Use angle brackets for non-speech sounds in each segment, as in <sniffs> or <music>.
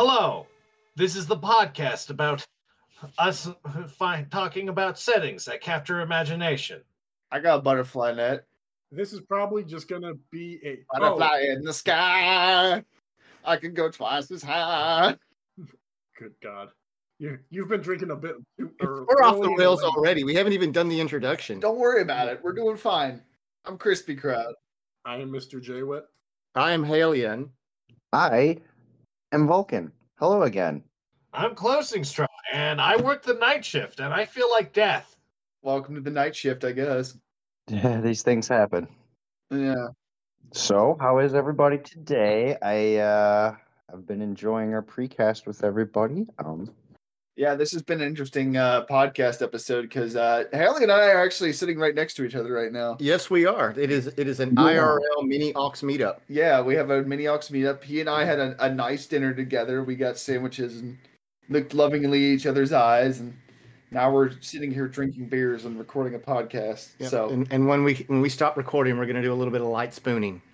Hello, this is the podcast about us fi- talking about settings that capture imagination. I got a butterfly net. This is probably just gonna be a oh, Butterfly in the sky. I can go twice as high. good God, you you've been drinking a bit. Too, or We're off the rails already. We haven't even done the introduction. Don't worry about it. We're doing fine. I'm crispy crowd. I am Mr. Jaywit. I am Halion. I am Vulcan. Hello again. I'm closing straw, and I work the night shift, and I feel like death. Welcome to the night shift, I guess. Yeah, <laughs> these things happen. Yeah. So, how is everybody today? I uh I've been enjoying our precast with everybody. Um Yeah, this has been an interesting uh, podcast episode because uh, Haley and I are actually sitting right next to each other right now. Yes, we are. It is. It is an Yeah. IRL mini Ox meetup. Yeah, we have a mini Ox meetup. He and I had a, a nice dinner together. We got sandwiches and looked lovingly at each other's eyes, and now we're sitting here drinking beers and recording a podcast. Yeah. So and, and when we when we stop recording, we're going to do a little bit of light spooning. <laughs>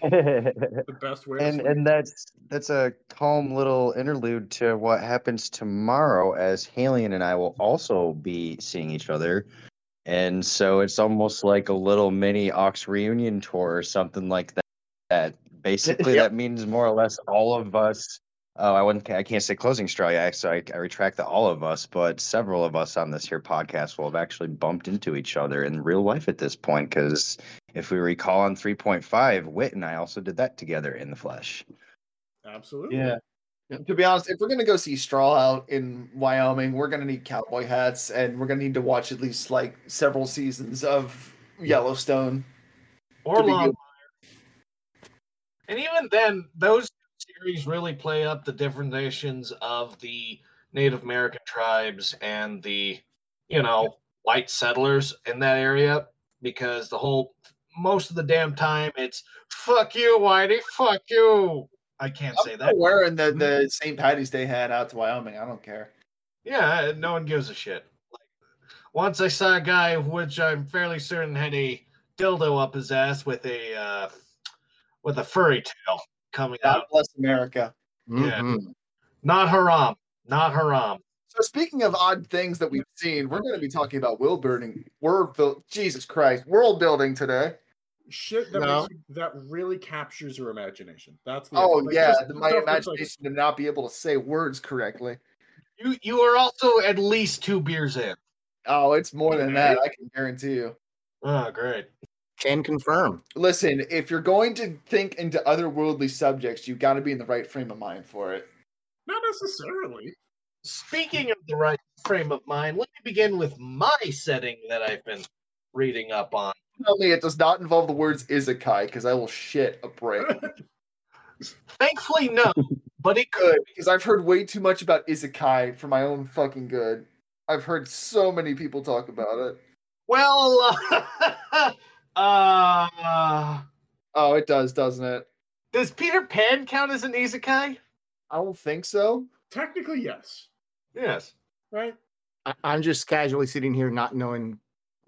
The best way. to and that's that's a calm little interlude to what happens tomorrow as Halion and I will also be seeing each other. And so it's almost like a little mini Ox reunion tour or something like that. That basically Yep. that means more or less all of us. Oh, I wouldn't. I can't say closing straw so I, I retract the all of us. But several of us on this here podcast will have actually bumped into each other in real life at this point. Because if we recall on three point five, Wit and I also did that together in the flesh. Absolutely. yeah. To be honest, if we're gonna go see Straw out in Wyoming, we're gonna need cowboy hats, and we're gonna need to watch at least like several seasons of Yellowstone. Or To be long. good. And even then, those series really play up the differentiations of the Native American tribes and the, you know, white settlers in that area because the whole most of the damn time it's fuck you, Whitey, fuck you. I can't say I'm that. wearing the the St. Patty's Day hat out to Wyoming. I don't care. Yeah, no one gives a shit. Like, once I saw a guy, which I'm fairly certain had a dildo up his ass with a uh, with a furry tail coming God out. bless America. Yeah. Mhm. Not haram. Not haram. So speaking of odd things that we've seen, we're going to be talking about world building. World build. Jesus Christ, world building today. Shit that No. makes you, that really captures your imagination. That's the Oh like, yeah, just the- my stuff that's, like, imagination to not be able to say words correctly. You you are also at least two beers in. Oh, it's more than that. I can guarantee you. Oh, great. Can confirm. Listen, if you're going to think into otherworldly subjects, you've got to be in the right frame of mind for it. not necessarily. Speaking of the right frame of mind, let me begin with my setting that I've been reading up on. Tell me it does not involve the words isekai because I will shit a brick. <laughs> Thankfully, no, but it could. because I've heard way too much about isekai for my own fucking good. I've heard so many people talk about it. Well, uh, <laughs> uh, Oh, it does, doesn't it? does Peter Pan count as an isekai? I don't think so. Technically, yes. Yes. Right? I, I'm just casually sitting here not knowing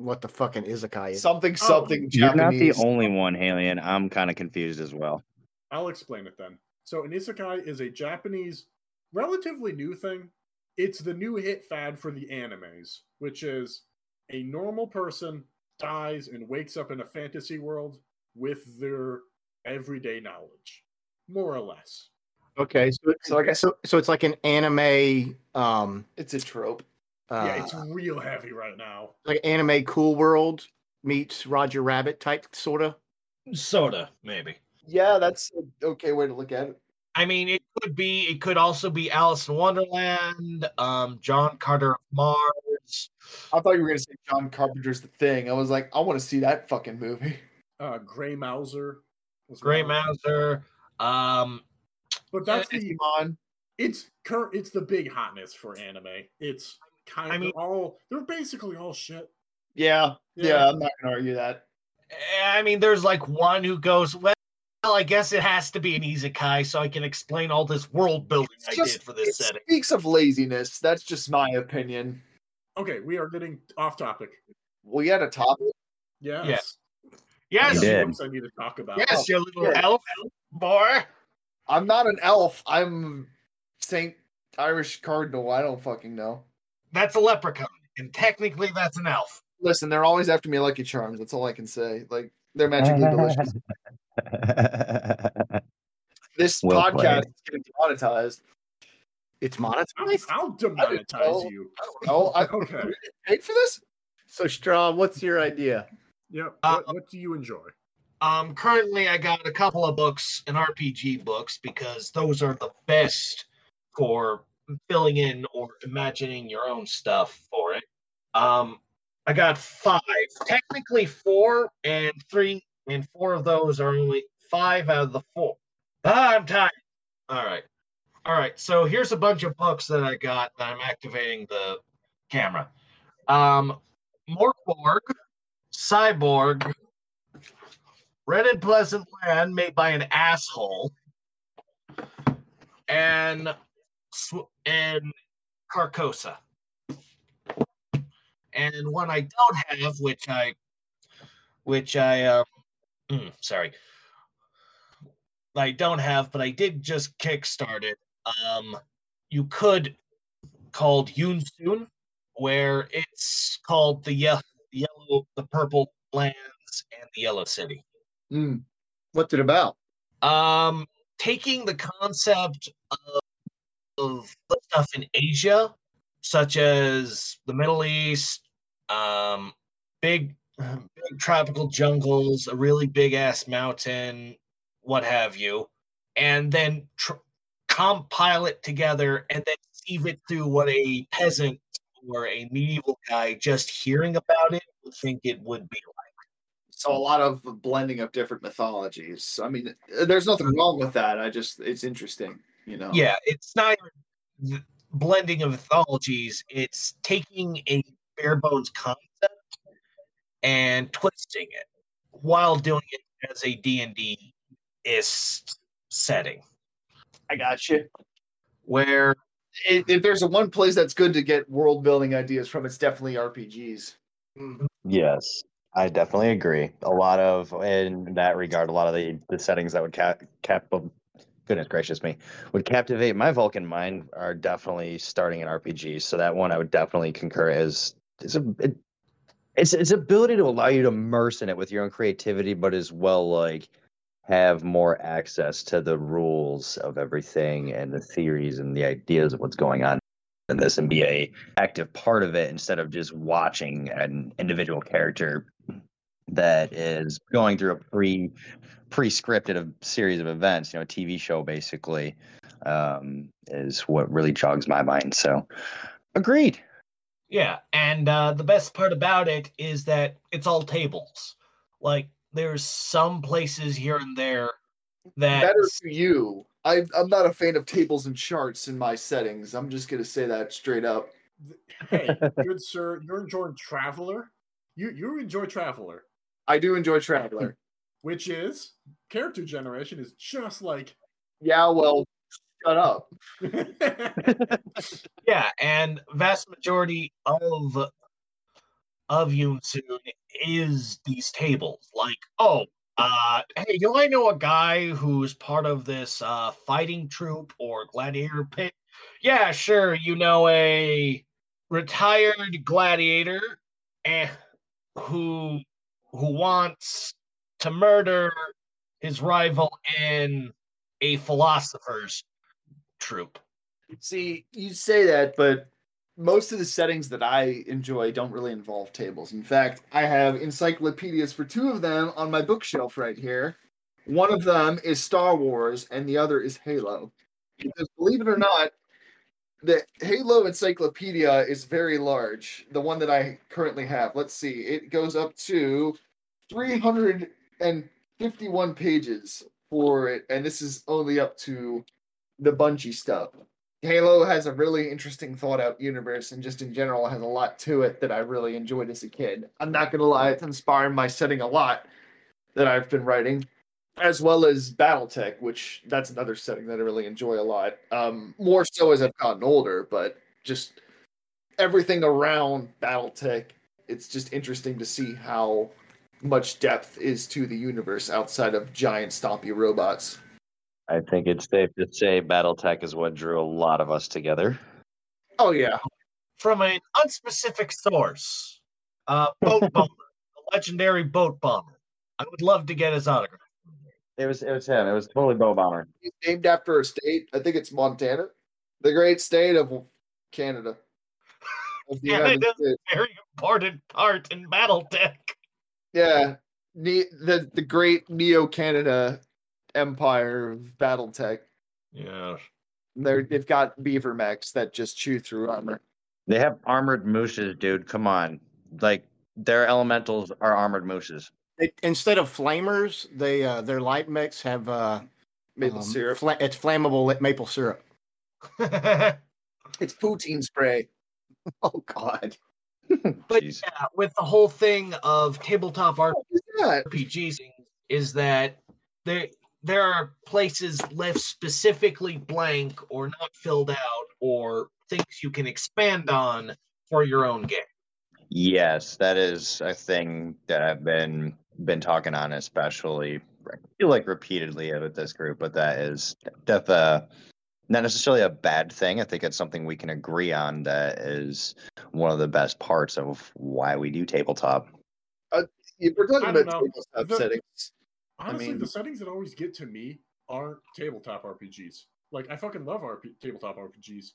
what the fucking izakaya is. Something, Oh, something You're not the only one, Halion. I'm kind of confused as well. I'll explain it then. So, an isekai is a Japanese, relatively new thing. It's the new hit fad for the animes, which is a normal person dies and wakes up in a fantasy world with their everyday knowledge, more or less. Okay, so So I guess so so it's like an anime, um, it's a trope. Uh, yeah, it's real heavy right now. like anime Cool World meets Roger Rabbit type sort of. Soda, maybe. Yeah, that's an okay way to look at it. I mean, it could be. It could also be Alice in Wonderland, um, John Carter of Mars. I thought you were gonna say John Carpenter's The Thing. I was like, I want to see that fucking movie. <laughs> Uh, Gray Mouser. Gray. Mouser. Um, But that's the Pokemon. it's current it's the big hotness for anime. It's kind I of mean- all they're basically all shit. Yeah, yeah, I'm not gonna argue that. Eh, I mean, there's like one who goes, well, I guess it has to be an isekai, so I can explain all this world building I just- did for this it setting. speaks of laziness. That's just my opinion. Okay, we are getting off topic. We had a topic. Yes. Yes. You Yes, did. Books I need to talk about. yes, your little yeah. elf boy. I'm not an elf. I'm Saint Irish Cardinal. I don't fucking know. That's a leprechaun, and technically that's an elf. Listen, they're always after me Lucky Charms. That's all I can say. Like they're magically <laughs> delicious. This Well podcast played. is getting demonetized. It's monetized. I'll I didn't know. demonetize you. I don't know. I <laughs> Okay. we didn't for this. So Straw, what's your idea? Yep. Uh, what, what do you enjoy? Um, currently, I got a couple of books and RPG books because those are the best for filling in or imagining your own stuff for it. Um, I got five, technically four, and three, and four of those are only five out of the four. Ah, I'm tired. All right, all right. So here's a bunch of books that I got that I'm activating the camera. Um, Morkborg, Cyborg, Red and Pleasant Land made by an asshole, and and Carcosa, and one I don't have, which I, which I, uh, mm, sorry, I don't have, but I did just kickstart it. Um, you could called Yoon-Suin, where it's called the ye- yellow, the purple lands, and the yellow city. Mm. What's it about? Um, taking the concept of, of stuff in Asia, such as the Middle East, um, big, big tropical jungles, a really big ass mountain, what have you, and then tr- compile it together and then sieve it through what a peasant or a medieval guy just hearing about it would think it would be like. So a lot of blending of different mythologies. I mean, there's nothing wrong with that. I just it's interesting, you know. Yeah, it's not even th- blending of mythologies. It's taking a bare bones concept and twisting it while doing it as a D&D is setting I got you. where If, if there's a one place that's good to get world building ideas from, it's definitely RPGs. Hmm. Yes, I definitely agree. A lot of, in that regard, a lot of the, the settings that would cap, cap, goodness gracious me, would captivate my Vulcan mind are definitely starting in RPGs. So that one I would definitely concur as it's a it, it's its ability to allow you to immerse in it with your own creativity, but as well like have more access to the rules of everything and the theories and the ideas of what's going on in this and be a active part of it instead of just watching an individual character that is going through a pre pre-scripted a series of events you know a tv show basically um, is what really jogs my mind so agreed yeah, and uh, the best part about it is that it's all tables. Like there's some places here and there that Better to you. I, I'm not a fan of tables and charts in my settings. I'm just gonna say that straight up. Hey, good sir, you're enjoying Traveler. You you enjoy Traveler, I do enjoy Traveler. which is character generation is just like. yeah, well, shut up. <laughs> Yeah, and vast majority of of Yoon-Suin is these tables. Like, oh, uh, hey, do I know a guy who's part of this uh fighting troop or gladiator pit? Yeah, sure. You know a retired gladiator eh, who who wants to murder his rival in a philosopher's troop. See, you say that, but most of the settings that I enjoy don't really involve tables. In fact, I have encyclopedias for two of them on my bookshelf right here. One of them is Star Wars, and the other is Halo. Because believe it or not, the Halo encyclopedia is very large. The one that I currently have. Let's see, it goes up to 351 pages for it, and this is only up to the Bungie stuff. Halo has a really interesting thought out universe and just in general has a lot to it that I really enjoyed as a kid. I'm not gonna lie, it's inspired my setting a lot that I've been writing, as well as Battletech, which that's another setting that I really enjoy a lot. Um, more so as I've gotten older, but just everything around Battletech, it's just interesting to see how much depth is to the universe outside of giant stompy robots. I think it's safe to say BattleTech is what drew a lot of us together. Oh yeah. From an unspecific source, uh, Boat <laughs> Bomber, the legendary Boat Bomber. I would love to get his autograph. It was it was him. It was totally Bow Bomber. He's named after a state. I think it's Montana, the great state of Canada. Of the United Canada's a very important part in BattleTech. Yeah, the the the great Neo Canada empire of BattleTech. Yeah. They're they've got beaver mechs that just chew through armor. They have armored mooses, dude. Come on. Like their elementals are armored mooses. They, instead of flamers, they uh, their light mechs have uh, Maple um, syrup. fla- it's flammable maple syrup. <laughs> It's poutine spray. <laughs> Oh God! But Jeez. yeah, with the whole thing of tabletop What is that? RPGs, is that there there are places left specifically blank or not filled out, or things you can expand on for your own game. Yes, that is a thing that I've been been talking on, especially I feel like repeatedly with this group. But that is that's uh, not necessarily a bad thing. I think it's something we can agree on. That is one of the best parts of why we do tabletop. You We're talking about know. tabletop The- settings. Honestly, mean- the settings that always get to me aren't tabletop RPGs. Like I fucking love RP- tabletop RPGs,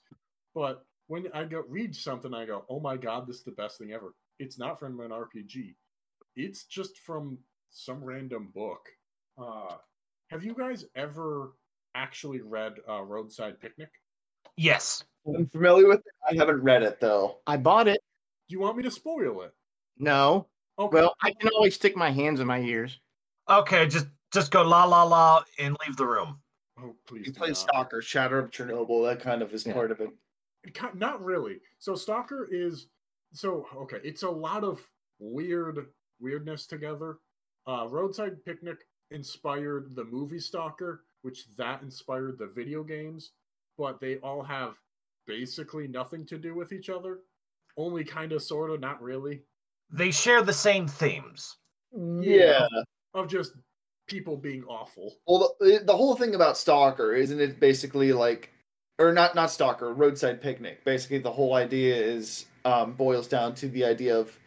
but when I go read something, I go, "Oh my god, this is the best thing ever." It's not from an RPG. It's just from some random book. Uh, have you guys ever actually read uh, Roadside Picnic? Yes. I'm familiar with it. I haven't read it though. I bought it. Do you want me to spoil it? No. Okay. Well, I can always stick my hands in my ears. Okay, just just go la la la and leave the room. oh, please. You play not. Stalker, Shadow of Chernobyl. That kind of is Yeah. part of it. Not really so stalker is so okay it's a lot of weird weirdness together uh roadside picnic inspired the movie stalker which that inspired the video games but they all have basically nothing to do with each other only kind of sort of not really They share the same themes. Yeah. of just people being awful Well, the, the whole thing about Stalker isn't it basically like, or not not Stalker, Roadside Picnic. Basically, the whole idea is um, boils down to the idea of,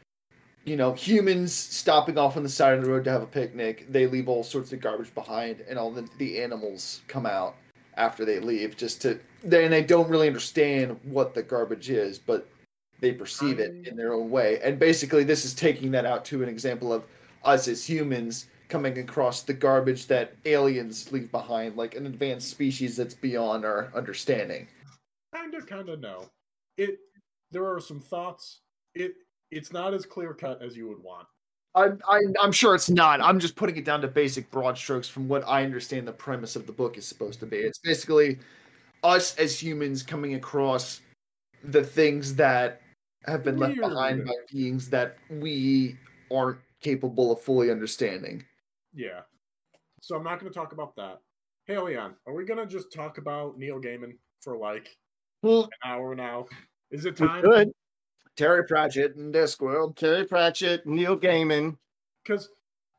you know, humans stopping off on the side of the road to have a picnic. They leave all sorts of garbage behind, and all the the animals come out after they leave, just to. Then they don't really understand what the garbage is, but they perceive it um. in their own way. And basically, this is taking that out to an example of us as humans coming across the garbage that aliens leave behind, like an advanced species that's beyond our understanding. kind of kind of no it there are some thoughts it it's not as clear cut as you would want I'm, I'm, I'm sure it's not. I'm just putting it down to basic broad strokes from what I understand the premise of the book is supposed to be. It's basically us as humans coming across the things that have been left behind by beings that we aren't capable of fully understanding. Yeah. So I'm not going to talk about that. Halion, are we going to just talk about Neil Gaiman for like Hmm. an hour now? Is it We time? could. Terry Pratchett and Discworld. Terry Pratchett, Neil Gaiman. Because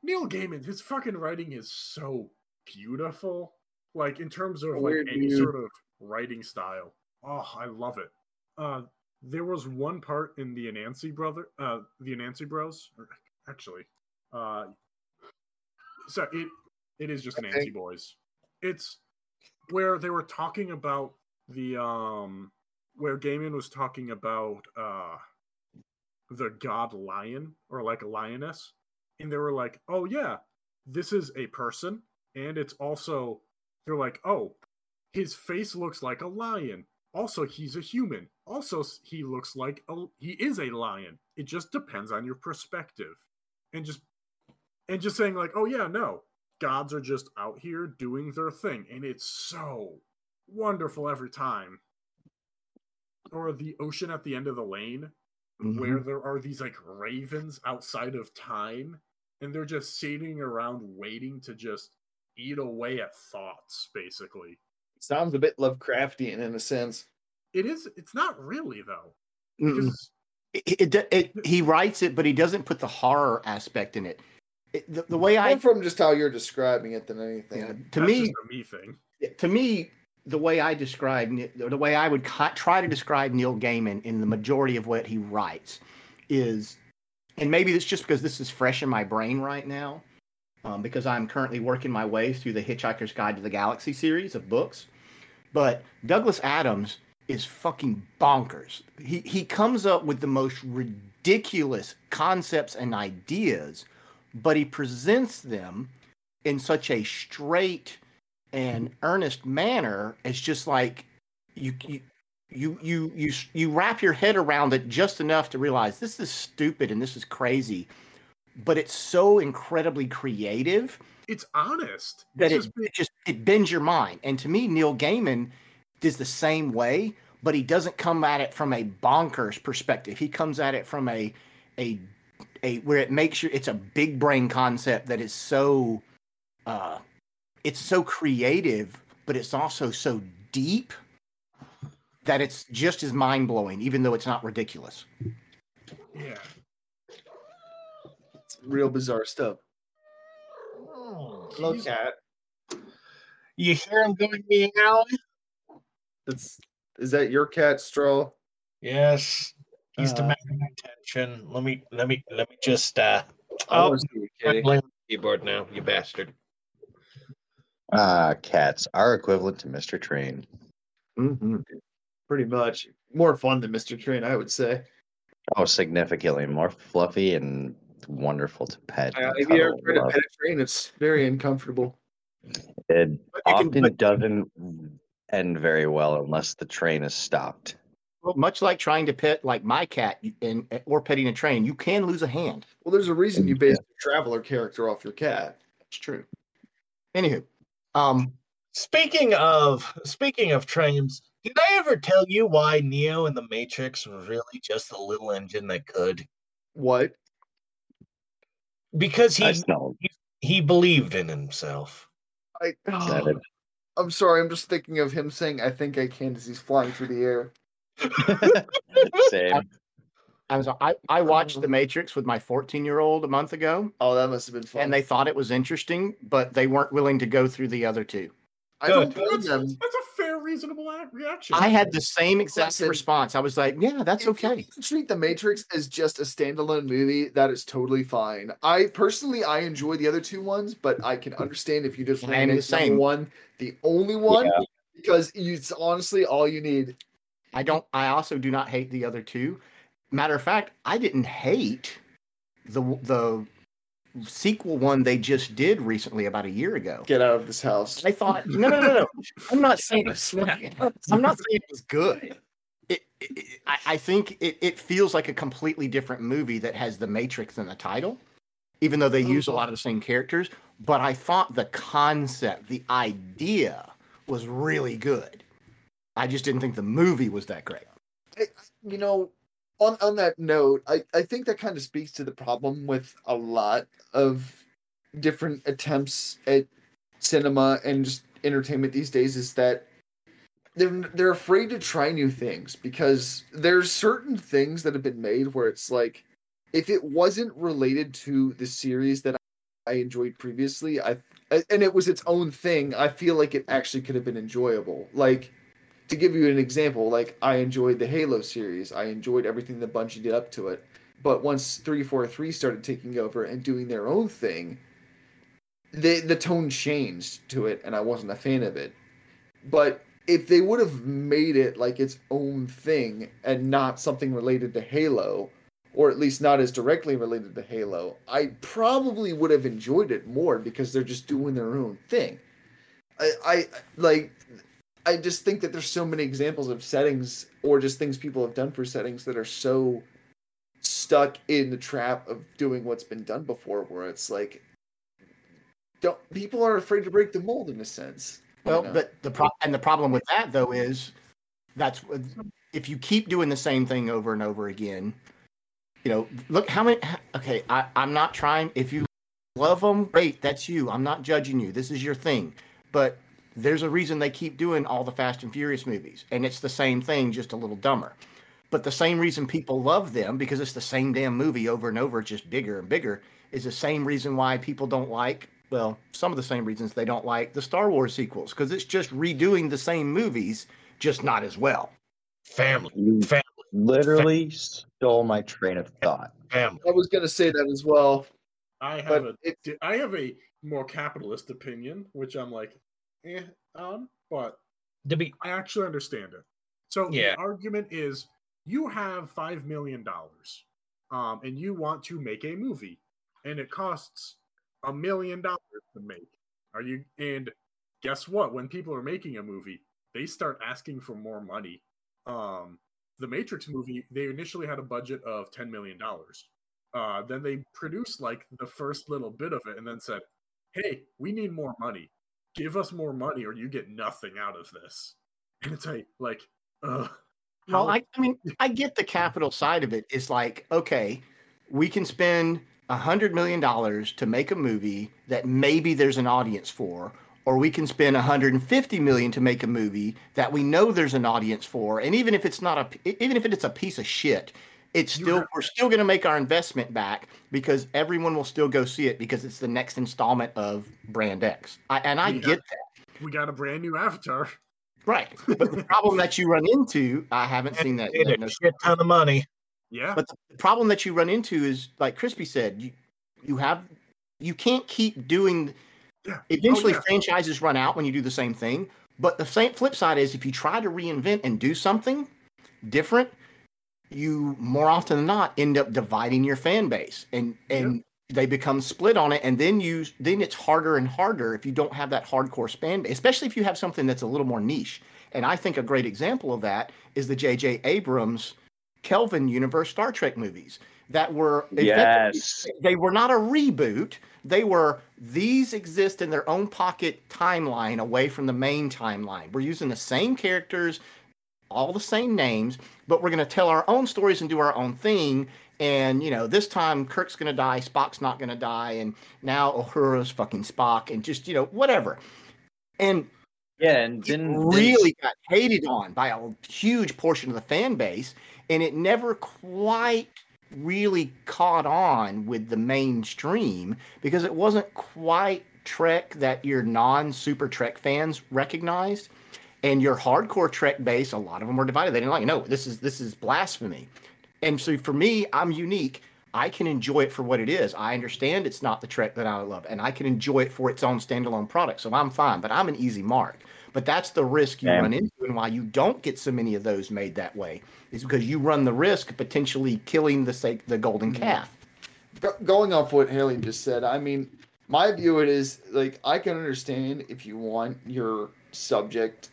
Neil Gaiman, his fucking writing is so beautiful. Like in terms of like any dude. sort of writing style. Oh, I love it. Uh, there was one part in the Anansi brother, uh, the Anansi Bros. Or actually, uh, so it it is just Okay. Nancy Boys. It's where they were talking about the um where Gaiman was talking about uh the god lion or like a lioness and they were like oh yeah this is a person and it's also they're like oh his face looks like a lion. Also he's a human. Also he looks like a he is a lion. It just depends on your perspective. And just and just saying like oh yeah no gods are just out here doing their thing and it's so wonderful every time or the ocean at the end of the lane Mhm. where there are these like ravens outside of time and they're just sitting around waiting to just eat away at thoughts basically Sounds a bit Lovecraftian in a sense. it is it's not really though because It, it, it, he writes it, but he doesn't put the horror aspect in it. it, the, the way I from just how you're describing it than anything. yeah, to That's me just a me thing. to me, the way I describe the way I would ki- try to describe Neil Gaiman in the majority of what he writes is, and maybe it's just because this is fresh in my brain right now, um, because I'm currently working my way through the Hitchhiker's Guide to the Galaxy series of books. But Douglas Adams is fucking bonkers. He he comes up with the most ridiculous concepts and ideas, but he presents them in such a straight and earnest manner it's just like you you you you you you wrap your head around it just enough to realize this is stupid and this is crazy but it's so incredibly creative It's honest. that It's it, just- it just it bends your mind and to me neil gaiman does the same way but he doesn't come at it from a bonkers perspective he comes at it from a a a where it makes you it's a big brain concept that is so uh it's so creative but it's also so deep that it's just as mind-blowing even though it's not ridiculous yeah. It's real bizarre stuff. Hello, He's- cat. You hear him going meow? That's is that your cat, Straw? Yes. He's Uh, demanding attention. Let me let me let me just uh I oh wanna I'm kitty. blaming the keyboard now, you bastard. Ah, cats are equivalent to Mr. Train. mm-hmm. Pretty much more fun than Mr. Train, I would say. Oh, significantly more fluffy and wonderful to pet. Uh, if you ever try to pet a train, it's very uncomfortable. It But you can- often but- doesn't end very well unless the train is stopped. Well, much like trying to pet like my cat and or petting a train, you can lose a hand. Well, there's a reason you based your traveler character off your cat. It's true. Anywho, um, Speaking of speaking of trains, did I ever tell you why Neo in the Matrix was really just a little engine that could? What? Because he That's no he believed in himself. I, that it. I'm sorry. I'm just thinking of him saying, "I think I can" as he's flying through the air. <laughs> Same. I was I, I watched oh. The Matrix with my 14 year old a month ago, Oh, that must have been fun. and they thought it was interesting, but they weren't willing to go through the other two. I don't Good. blame That's, them. that's a fair, reasonable reaction. I had the same exact Listen. response. I was like, "Yeah, that's If you okay." Treat the Matrix as just a standalone movie. That is totally fine. I personally, I enjoy the other two ones, but I can understand if you just I want am to the make same. one the only one because it's honestly all you need. I don't. I also do not hate the other two. Matter of fact, I didn't hate the the sequel one they just did recently about a year ago. Get out of this house. I thought, no, no, no, no. I'm not saying it's <laughs> I'm not saying it was good. It, it, it- I, I think it, it feels like a completely different movie that has the Matrix in the title, even though they use a lot of the same characters. But I thought the concept, the idea, was really good. I just didn't think the movie was that great. I- you know, on on that note, I I think that kind of speaks to the problem with a lot of different attempts at cinema and just entertainment these days is that they're they're afraid to try new things because there's certain things that have been made where it's like if it wasn't related to the series that I enjoyed previously, I and it was its own thing, I feel like it actually could have been enjoyable. Like to give you an example, like I enjoyed the Halo series. I enjoyed everything that Bungie did up to it. But once 343 started taking over and doing their own thing, the the tone changed to it and I wasn't a fan of it. But if they would have made it like its own thing and not something related to Halo, or at least not as directly related to Halo, I probably would have enjoyed it more because they're just doing their own thing. I, I like I just think that there's so many examples of settings or just things people have done for settings that are so stuck in the trap of doing what's been done before where it's like don't people are afraid to break the mold in a sense. you Well, know? but the pro- and the problem with that though is that's if you keep doing the same thing over and over again, you know, look how many. Okay, I, I'm not trying. If you love them, great, that's you. I'm not judging you. This is your thing. But there's a reason they keep doing all the Fast and Furious movies, and it's the same thing, just a little dumber. But the same reason people love them because it's the same damn movie over and over, just bigger and bigger, is the same reason why people don't like, well, some of the same reasons they don't like the Star Wars sequels, because it's just redoing the same movies, just not as well. Family, You family, literally stole my train of thought. family. I was gonna say that as well, I have but a it, I have a more capitalist opinion, which I'm like, eh, on, but To be I actually understand it. So Yeah. the argument is you have five million dollars, um, and you want to make a movie, and it costs a million dollars to make. Are you? And guess what? When people are making a movie, they start asking for more money. Um, the Matrix movie, they initially had a budget of ten million dollars. Uh, then they produced like the first little bit of it, and then said, "Hey, we need more money. Give us more money, or you get nothing out of this." And it's like, like, uh, Well, I, I mean, I get the capital side of it. It's like, okay, we can spend a hundred million dollars to make a movie that maybe there's an audience for, or we can spend 150 million to make a movie that we know there's an audience for. And even if it's not a, even if it's a piece of shit, it's still we're still going to make our investment back because everyone will still go see it because it's the next installment of Brand X. I, and I Yeah. get that, we got a brand new Avatar. right? But the <laughs> problem that you run into, I haven't seen that. Made yet, a no shit ton of money. Yeah, but the problem that you run into is like Crispy said, you you have you can't keep doing Yeah. Oh, eventually Oh, yeah. franchises run out when you do the same thing. But the same flip side is if you try to reinvent and do something different, you more often than not end up dividing your fan base and and they become split on it and then you then it's harder and harder if you don't have that hardcore fan base, especially if you have something that's a little more niche. And I think a great example of that is the J.J. Abrams Kelvin universe Star Trek movies that were Yes. they were not a reboot. They were these exist in their own pocket timeline away from the main timeline. We're using the same characters, all the same names, but we're going to tell our own stories and do our own thing. And you know, this time Kirk's going to die, Spock's not going to die, and now Uhura's fucking Spock, and just you know whatever. And Yeah, and didn't really got hated on by a huge portion of the fan base, and it never quite really caught on with the mainstream because it wasn't quite Trek that your non Super Trek fans recognized. And your hardcore Trek base, a lot of them were divided. They didn't like, no, this is this is blasphemy. And so for me, I'm unique. I can enjoy it for what it is. I understand it's not the Trek that I love, and I can enjoy it for its own standalone product. So I'm fine, but I'm an easy mark. But that's the risk you Yeah. run into, and why you don't get so many of those made that way is because you run the risk of potentially killing the sake the golden mm-hmm. calf. Go- going off what Haley just said, I mean, my view it is like I can understand if you want your subject,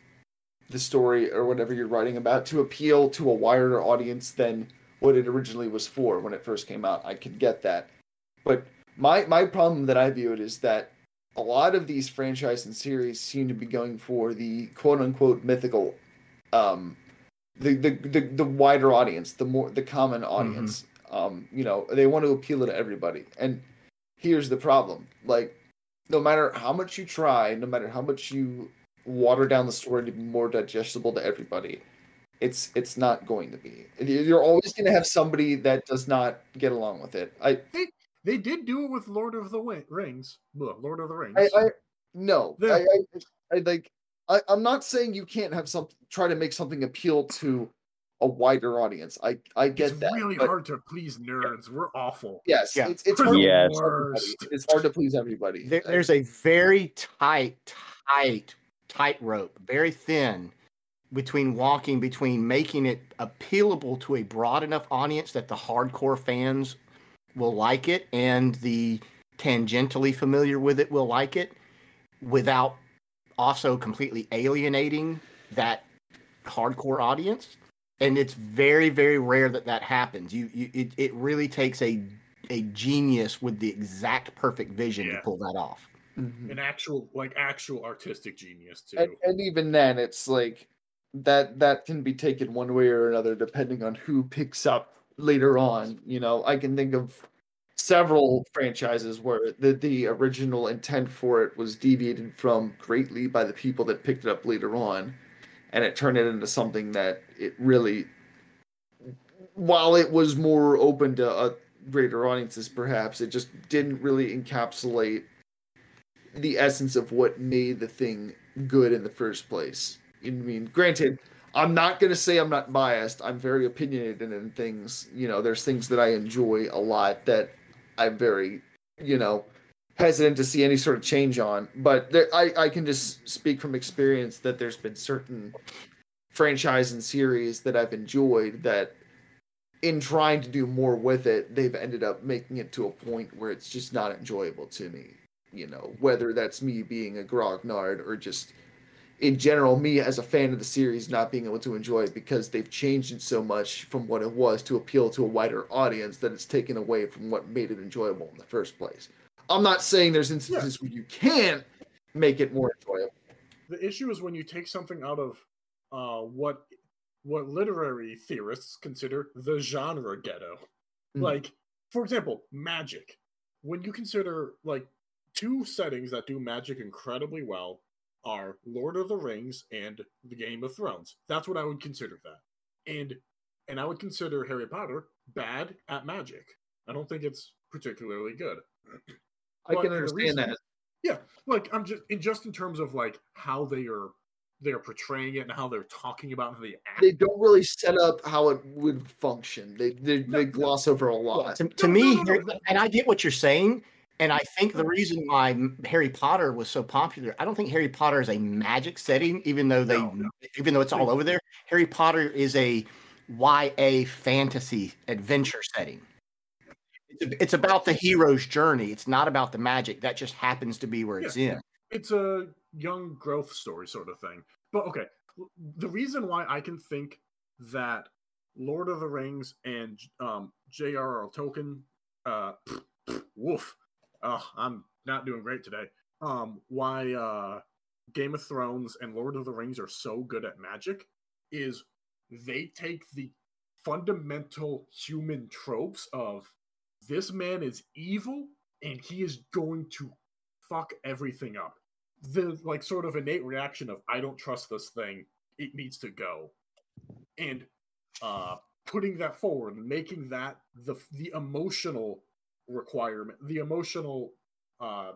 the story or whatever you're writing about to appeal to a wider audience than what it originally was for when it first came out. I can get that. But my my problem that I view it is that a lot of these franchise and series seem to be going for the quote unquote mythical um the the the, the wider audience, the more the common audience. Um, you know, they want to appeal to everybody. And here's the problem. Like no matter how much you try, no matter how much you water down the story to be more digestible to everybody, it's it's not going to be. You're always going to have somebody that does not get along with it. I they did do it with Lord of the Wi- Rings. Ugh, Lord of the Rings. I, I no, The- I, I, I like. I, I'm not saying you can't have some try to make something appeal to a wider audience. I I get it's that. really but hard to please nerds. We're awful. Yes, Yeah. it's it's hard the to Yes. please everybody. worst. It's hard to please everybody. There, there's a very tight, tight, tight rope, very thin between walking between making it appealable to a broad enough audience that the hardcore fans will like it and the tangentially familiar with it will like it without also completely alienating that hardcore audience. And it's very very rare that that happens. You, you it, it really takes a a genius with the exact perfect vision to pull that off Mhm. An actual, like actual artistic genius too. and, and even then it's like that that can be taken one way or another depending on who picks up later on you know i can think of several franchises where the the original intent for it was deviated from greatly by the people that picked it up later on and it turned it into something that it really while it was more open to uh, greater audiences. Perhaps it just didn't really encapsulate the essence of what made the thing good in the first place. I mean, granted, I'm not going to say I'm not biased. I'm very opinionated in things. You know, there's things that I enjoy a lot that I'm very, you know, hesitant to see any sort of change on. But there, I, I can just speak from experience that there's been certain franchise and series that I've enjoyed that in trying to do more with it, they've ended up making it to a point where it's just not enjoyable to me. You know, whether that's me being a grognard or just in general, me as a fan of the series not being able to enjoy it because they've changed it so much from what it was to appeal to a wider audience that it's taken away from what made it enjoyable in the first place. I'm not saying there's instances yeah. where you can't make it more enjoyable. The issue is when you take something out of uh, what what literary theorists consider the genre ghetto. Mm. Like, for example, magic. When you consider like two settings that do magic incredibly well are Lord of the Rings and the Game of Thrones. That's what I would consider that. And and I would consider Harry Potter bad at magic. I don't think it's particularly good. I can understand reason, that. Yeah, like I'm just in just in terms of like how they are they're portraying it and how they're talking about the act. They don't really set up how it would function. They they, no, they gloss no. over a lot. To, to no, me, and I get what you're saying, and I think the reason why Harry Potter was so popular, I don't think Harry Potter is a magic setting, even though they, even though it's all over there. <laughs> Harry Potter is a YA fantasy adventure setting. It's about the hero's journey. It's not about the magic. That just happens to be where it's in. It's a young growth story sort of thing. But okay, the reason why I can think that Lord of the Rings and um, J.R.R. Tolkien, uh, <sniffs> woof, oh, I'm not doing great today. Um, why uh, Game of Thrones and Lord of the Rings are so good at magic is they take the fundamental human tropes of this man is evil and he is going to fuck everything up. The like sort of innate reaction of I don't trust this thing, it needs to go. And uh putting that forward, making that the the emotional requirement, the emotional uh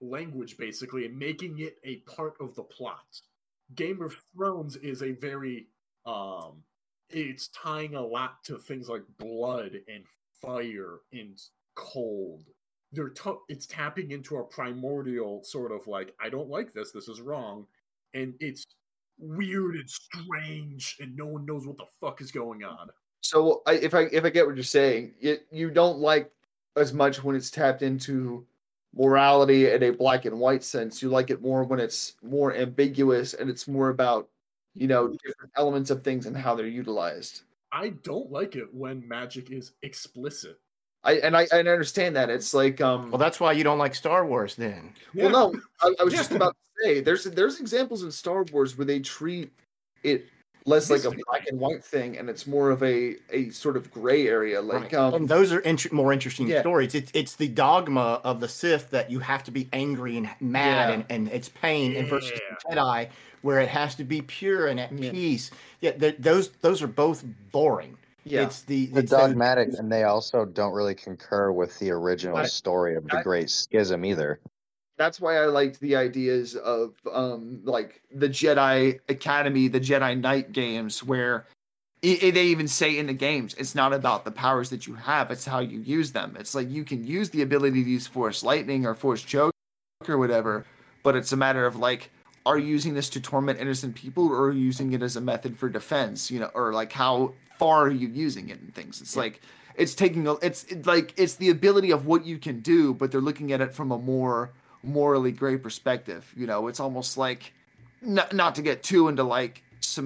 language basically and making it a part of the plot. Game of Thrones is a very um it's tying a lot to things like blood and fire and cold. They're t- it's tapping into a primordial sort of like I don't like this. This is wrong, and it's weird and strange, and no one knows what the fuck is going on. So I, if I if I get what you're saying, you, you don't like as much when it's tapped into morality in a black and white sense. You like it more when it's more ambiguous and it's more about you know different elements of things and how they're utilized. I don't like it when magic is explicit. I and I, I understand that it's like um. Well, that's why you don't like Star Wars, then. Well, no, I, I was yeah. just about to say there's there's examples in Star Wars where they treat it less like a black and white thing, and it's more of a a sort of gray area. Like, right. um, and those are int- more interesting yeah. stories. It's it's the dogma of the Sith that you have to be angry and mad, yeah. and, and it's pain, yeah. and versus Jedi where it has to be pure and at peace. Yeah, those those are both boring. Yeah, it's the the dogmatic, and they also don't really concur with the original I, story of the I, Great Schism either. That's why I liked the ideas of um like the Jedi Academy, the Jedi Knight games, where it, it, they even say in the games, it's not about the powers that you have; it's how you use them. It's like you can use the ability to use Force Lightning or Force Choke or whatever, but it's a matter of like are you using this to torment innocent people or are you using it as a method for defense you know or like how far are you using it and things it's yeah. like it's taking a it's it, like it's the ability of what you can do but they're looking at it from a more morally gray perspective you know it's almost like not, not to get too into like some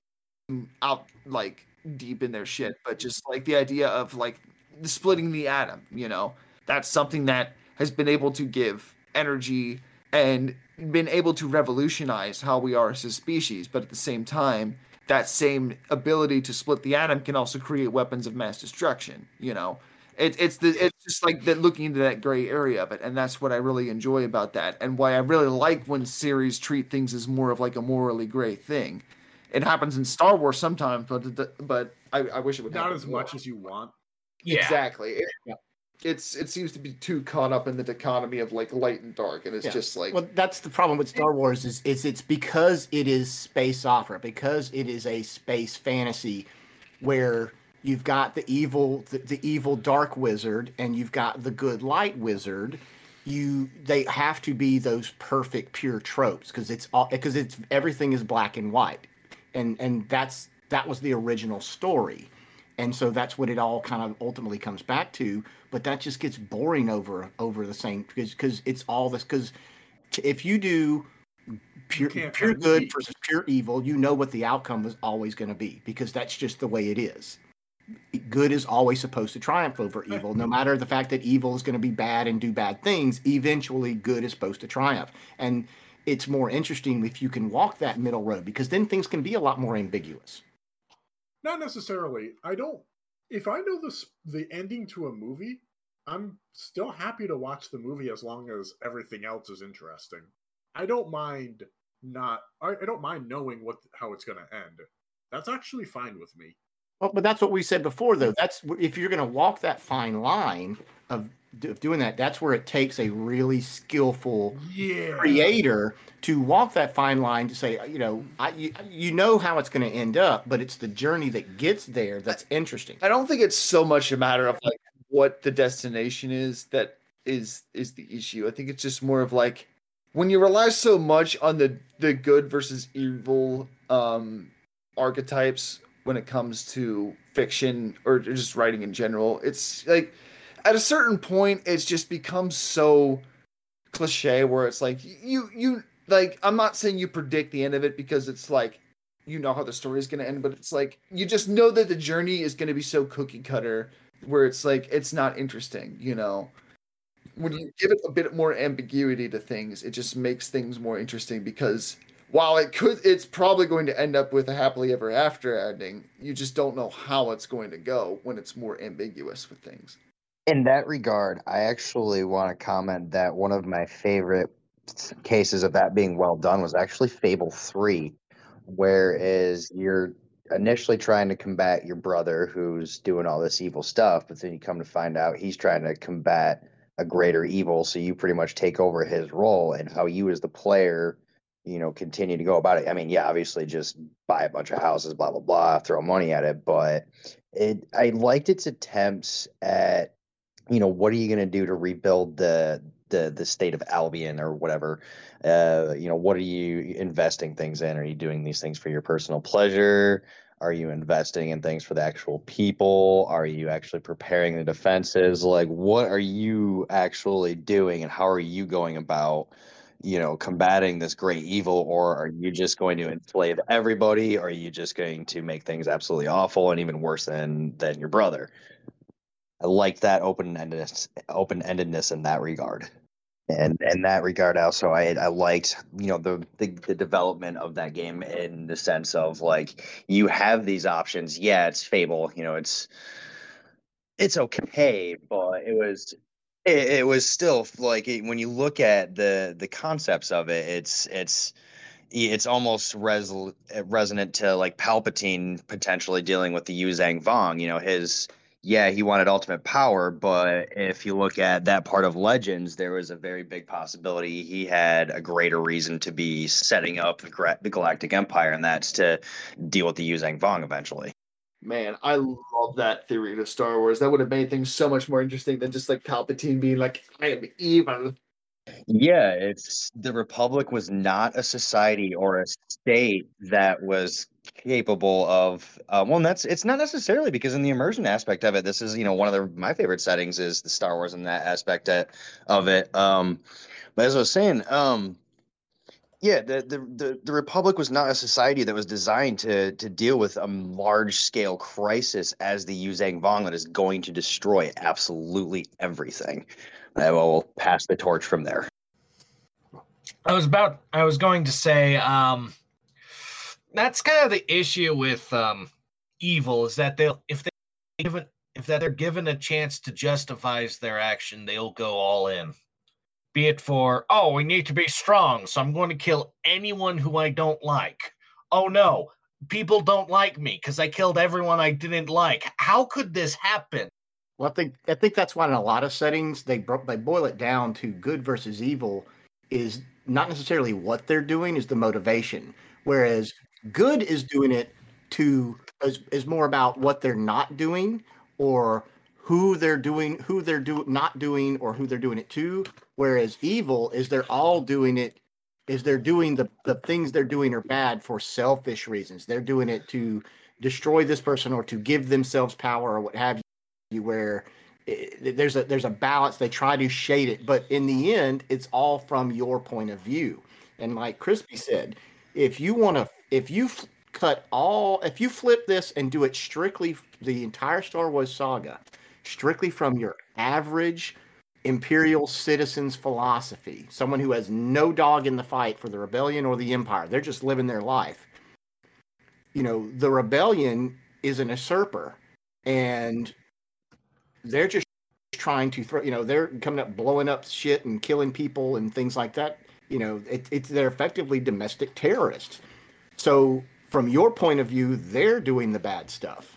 out like deep in their shit but just like the idea of like splitting the atom you know that's something that has been able to give energy and been able to revolutionize how we are as a species, but at the same time, that same ability to split the atom can also create weapons of mass destruction. You know, it, it's the it's just like that looking into that gray area of it, and that's what I really enjoy about that, and why I really like when series treat things as more of like a morally gray thing. It happens in Star Wars sometimes, but but I, I wish it would not as more. much as you want. Yeah. Exactly. It, it's it seems to be too caught up in the dichotomy of like light and dark, and it's Yeah. just like Well, that's the problem with Star Wars is, is it's because it is space opera, because it is a space fantasy where you've got the evil the, the evil dark wizard and you've got the good light wizard. You they have to be those perfect pure tropes because it's all because it's everything is black and white. And and that's that was the original story. And so that's what it all kind of ultimately comes back to. But that just gets boring over over the same because because it's all this because if you do pure pure good versus pure evil, you know what the outcome is always going to be because that's just the way it is. Good is always supposed to triumph over evil, no matter the fact that evil is going to be bad and do bad things. Eventually, good is supposed to triumph, and it's more interesting if you can walk that middle road because then things can be a lot more ambiguous. Not necessarily. I don't. If I know this the ending to a movie, I'm still happy to watch the movie as long as everything else is interesting. I don't mind not. I, I don't mind knowing what how it's going to end. That's actually fine with me. Well, but that's what we said before, though. That's if you're going to walk that fine line of, of doing that. That's where it takes a really skillful Yeah. creator to walk that fine line to say, you know, I, you, you know how it's going to end up, but it's the journey that gets there that's interesting. I don't think it's so much a matter of like what the destination is that is is the issue. I think it's just more of like when you rely so much on the the good versus evil um archetypes when it comes to fiction or just writing in general. It's like at a certain point it's just becomes so cliche where it's like you you like I'm not saying you predict the end of it because it's like you know how the story is going to end but it's like you just know that the journey is going to be so cookie cutter where it's like it's not interesting you know when you give it a bit more ambiguity to things it just makes things more interesting because while it could it's probably going to end up with a happily ever after ending you just don't know how it's going to go when it's more ambiguous with things. In that regard, I actually want to comment that one of my favorite cases of that being well done was actually Fable 3, whereas you're initially trying to combat your brother who's doing all this evil stuff, but then you come to find out he's trying to combat a greater evil, so you pretty much take over his role and how you as the player, you know, continue to go about it. I mean, yeah, obviously just buy a bunch of houses, blah blah blah, throw money at it, but it I liked its attempts at you know what are you going to do to rebuild the the the state of Albion or whatever? Uh you know what are you investing things in? Are you doing these things for your personal pleasure? Are you investing in things for the actual people? Are you actually preparing the defenses? Like what are you actually doing and how are you going about you know combating this great evil or are you just going to enslave everybody or are you just going to make things absolutely awful and even worse than than your brother I like that open-endedness, open-endedness in that regard. And in that regard, also, I I liked you know the, the the development of that game in the sense of like you have these options. Yeah, it's Fable. You know, it's it's okay, but it was it, it was still like it, when you look at the the concepts of it, it's it's it's almost res- eh, resonant to like Palpatine potentially dealing with the Yuuzhan Vong. You know, his yeah, he wanted ultimate power, but if you look at that part of Legends, there was a very big possibility he had a greater reason to be setting up the, Galactic Empire, and that's to deal with the Yuuzhan Vong eventually. Man, I love that theory to Star Wars. That would have made things so much more interesting than just like Palpatine being like, I am evil. Yeah, it's the Republic was not a society or a state that was capable of uh, well, that's it's not necessarily because in the immersion aspect of it, this is you know one of the my favorite settings is the Star Wars in that aspect of it. Um, but as I was saying, um, yeah, the, the the the Republic was not a society that was designed to to deal with a large scale crisis as the Yuuzhan Vong that is going to destroy absolutely everything. I will pass the torch from there. I was about I was going to say um that's kind of the issue with um evil is that they'll if they given if that they're given a chance to justify their action, they'll go all in. Be it for, oh, we need to be strong, so I'm going to kill anyone who I don't like. Oh no, people don't like me because I killed everyone I didn't like. How could this happen? Well, I think I think that's why in a lot of settings they bro- they boil it down to good versus evil is not necessarily what they're doing is the motivation, whereas good is doing it to is, is more about what they're not doing or who they're doing who they're do not doing or who they're doing it to whereas evil is they're all doing it is they're doing the the things they're doing are bad for selfish reasons. They're doing it to destroy this person or to give themselves power or what have you where eh, it, there's a there's a balance. They try to shade it. But in the end it's all from your point of view. And like crispy said if you want to if you f- cut all if you flip this and do it strictly the entire star wars saga strictly from your average imperial citizen's philosophy someone who has no dog in the fight for the rebellion or the empire. They're just living their life. You know the rebellion is an usurper and they're just trying to throw you know they're coming up blowing up shit and killing people and things like that. You know it, it's they're effectively domestic terrorists. So from your point of view they're doing the bad stuff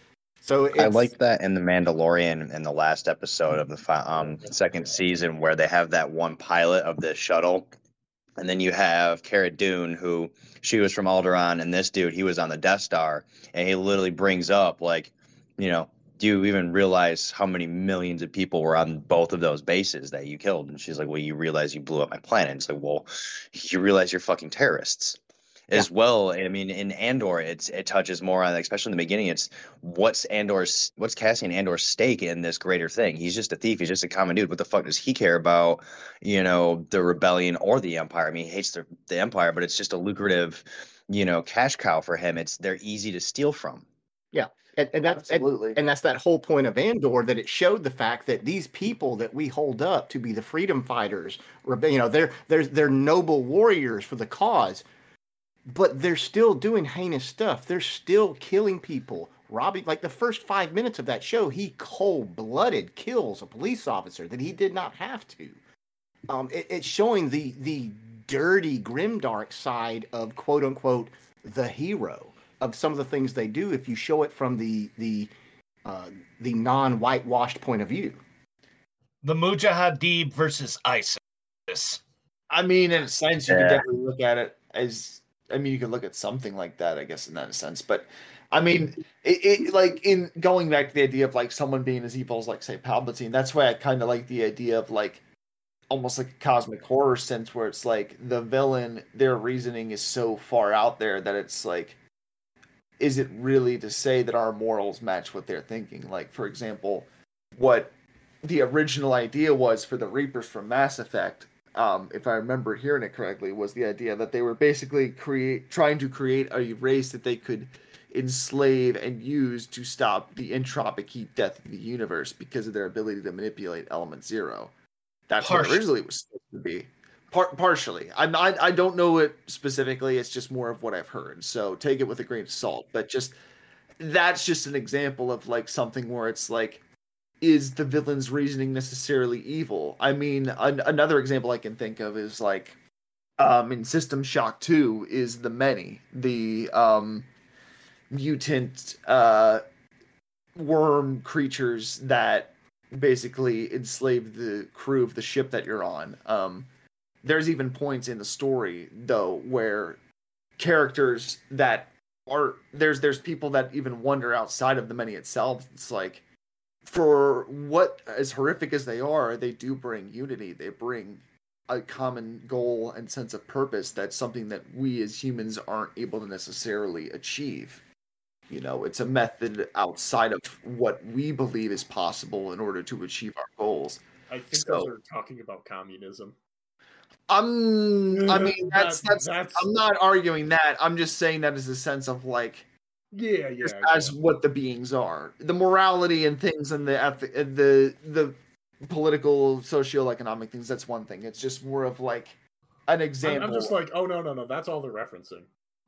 so I like that in the Mandalorian in the last episode of the um, second season where they have that one pilot of the shuttle, and then you have Cara Dune who she was from Alderaan, and this dude he was on the Death Star, and he literally brings up like, you know, do you even realize how many millions of people were on both of those bases that you killed? And she's like, well, you realize you blew up my planet. And It's like, well, <laughs> you realize you're fucking terrorists as well. I mean, in Andor, it's it touches more on, especially in the beginning. It's what's Andor's, what's Cassian Andor's stake in this greater thing? He's just a thief. He's just a common dude. What the fuck does he care about? You know, the rebellion or the empire? I mean, he hates the the empire, but it's just a lucrative, you know, cash cow for him. It's they're easy to steal from. Yeah, and, and that's Absolutely. and that's that whole point of Andor that it showed the fact that these people that we hold up to be the freedom fighters, you know, they're they're they're noble warriors for the cause, but they're still doing heinous stuff. They're still killing people, robbing. Like the first five minutes of that show, he cold blooded kills a police officer that he did not have to. Um, it, it's showing the the dirty, grimdark side of quote unquote the hero of some of the things they do. If you show it from the the uh, the non whitewashed point of view. The Mujahideen versus ISIS. I mean, in a sense, you Yeah. could definitely look at it as. I mean, you could look at something like that, I guess, in that sense. But I mean, it, it like in going back to the idea of like someone being as evil as like say Palpatine. That's why I kind of like the idea of like almost like a cosmic horror sense, where it's like the villain, their reasoning is so far out there that it's like, is it really to say that our morals match what they're thinking? Like, for example, what the original idea was for the Reapers from Mass Effect um, if I remember hearing it correctly, was the idea that they were basically create trying to create a race that they could enslave and use to stop the entropic heat death of the universe because of their ability to manipulate element zero. That's Partially. what originally it was supposed to be. Par- partially, I'm I, I don't know it specifically. It's just more of what I've heard. So take it with a grain of salt. But just that's just an example of like something where it's like is the villain's reasoning necessarily evil? I mean, an- another example I can think of is like um in System Shock 2 is the many, the um mutant uh worm creatures that basically enslave the crew of the ship that you're on. Um there's even points in the story though where characters that are there's there's people that even wonder outside of the many itself. It's like for what as horrific as they are, they do bring unity. They bring a common goal and sense of purpose that's something that we as humans aren't able to necessarily achieve. You know, it's a method outside of what we believe is possible in order to achieve our goals. I think So- those are talking about communism. I'm I mean <laughs> that's that's, that's- I'm not arguing that. I'm just saying that as a sense of like Yeah, yeah. just yeah. as what the beings are. The morality and things and the the the political, socio-economic things. That's one thing. It's just more of like an I'm, example. I'm just like, oh no, no, no. That's all they're referencing.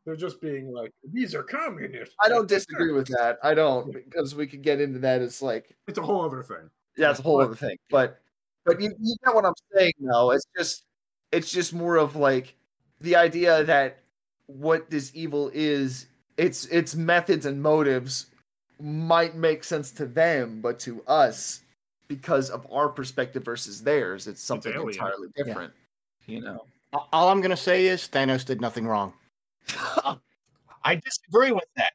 They're just being like, these are communists. I don't disagree with that. I don't because we could get into that. It's like It's a whole other thing. Yeah, it's a whole But- other thing. But but you, you get what I'm saying though. It's just it's just more of like the idea that what this evil is its its methods and motives might make sense to them, but to us because of our perspective versus theirs, it's something alien. entirely different. You know. All I'm gonna say is Thanos did nothing wrong. <laughs> I disagree with that.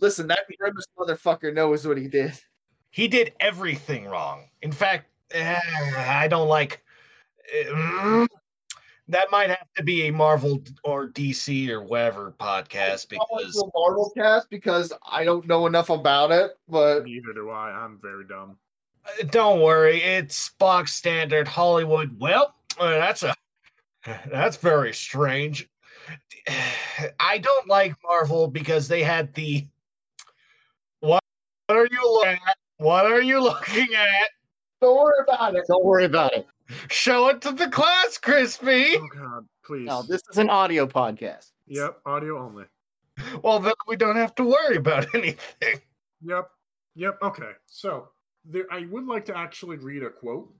Listen, that grimace motherfucker knows what he did. He did everything wrong. In fact, eh, I don't like. That might have to be a Marvel or DC or whatever podcast because I'll Marvel cast because I don't know enough about it, but Neither do I. I'm very dumb. Uh, don't worry, it's box standard Hollywood. Well, uh, that's a <laughs> that's very strange. <sighs> I don't like Marvel because they had the what are you looking at? What are you looking at? don't worry about it. Don't worry about it. Show it to the class, Crispy. Oh God, please. No, this is an audio podcast. Yep, audio only. Well, then we don't have to worry about <laughs> anything. Yep. Yep. Okay. So there, I would like to actually read a quote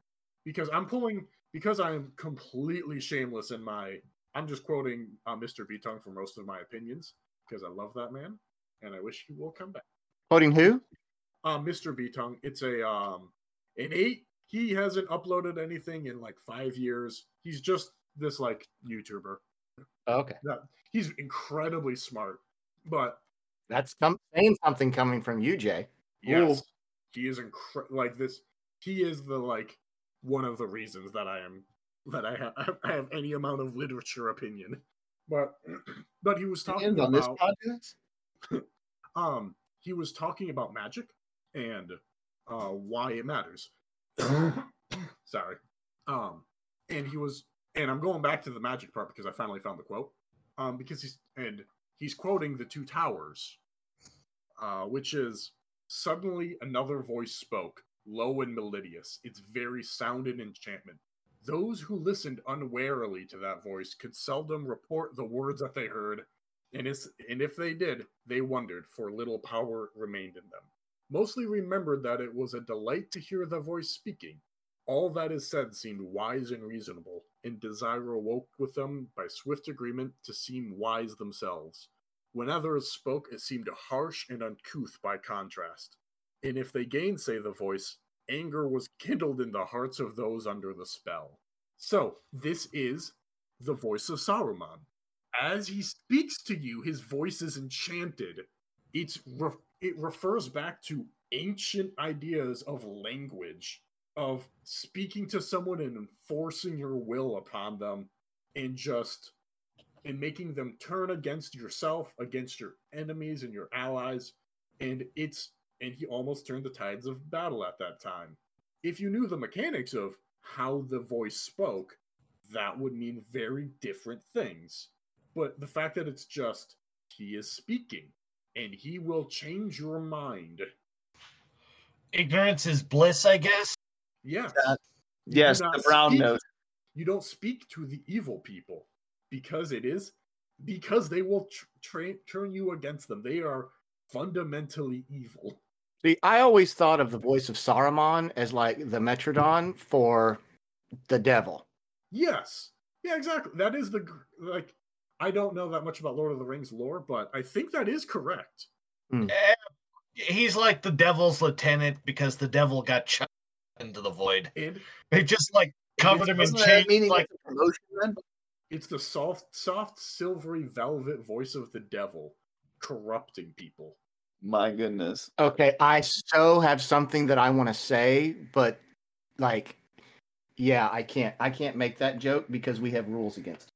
because I'm pulling because I am completely shameless in my. I'm just quoting uh, Mr. Btongue for most of my opinions because I love that man and I wish he will come back. Quoting who? Uh, Mr. Btongue, it's a um an eight. He hasn't uploaded anything in like five years. He's just this like YouTuber. Okay, That he's incredibly smart, but that's some, saying something coming from you, Jay. Yes, he is incre- like this. He is the like one of the reasons that I am that I have I have any amount of literature opinion. But <clears throat> but he was talking And on this about podcast, <laughs> um he was talking about magic and uh why it matters. <coughs> Sorry. Um and he was and I'm going back to the magic part because I finally found the quote. Um because he's and he's quoting the two towers uh which is suddenly another voice spoke, low and melodious, its very sound and enchantment. Those who listened unwarily to that voice could seldom report the words that they heard, and, it's, and if they did, they wondered, for little power remained in them. Mostly remembered that it was a delight to hear the voice speaking. All that is said seemed wise and reasonable, and desire awoke with them by swift agreement to seem wise themselves. When others spoke, it seemed harsh and uncouth by contrast. And if they gainsay the voice, anger was kindled in the hearts of those under the spell. So, this is the voice of Saruman. As he speaks to you, his voice is enchanted. It's re- it refers back to ancient ideas of language, of speaking to someone and enforcing your will upon them, and just and making them turn against yourself, against your enemies and your allies. And it's and he almost turned the tides of battle at that time. If you knew the mechanics of how the voice spoke, that would mean very different things. But the fact that it's just he is speaking and he will change your mind. Ignorance is bliss, I guess. Yes. That- You do yes, not the brown speak- nose. You don't speak to the evil people because it is because they will tr- tra- turn you against them. They are fundamentally evil. See, I always thought of the voice of Saruman as like the Metatron for the devil. Yes. Yeah, exactly. That is the like I don't know that much about Lord of the Rings lore, but I think that is correct. Eh, He's like the devil's lieutenant because the devil got chucked into the void. And They just like covered him in chains. meaning Like it's promotion then? it's the soft soft silvery velvet voice of the devil corrupting people. My goodness. Okay, I so have something that I want to say, but like, yeah, I can't. I can't make that joke because we have rules against.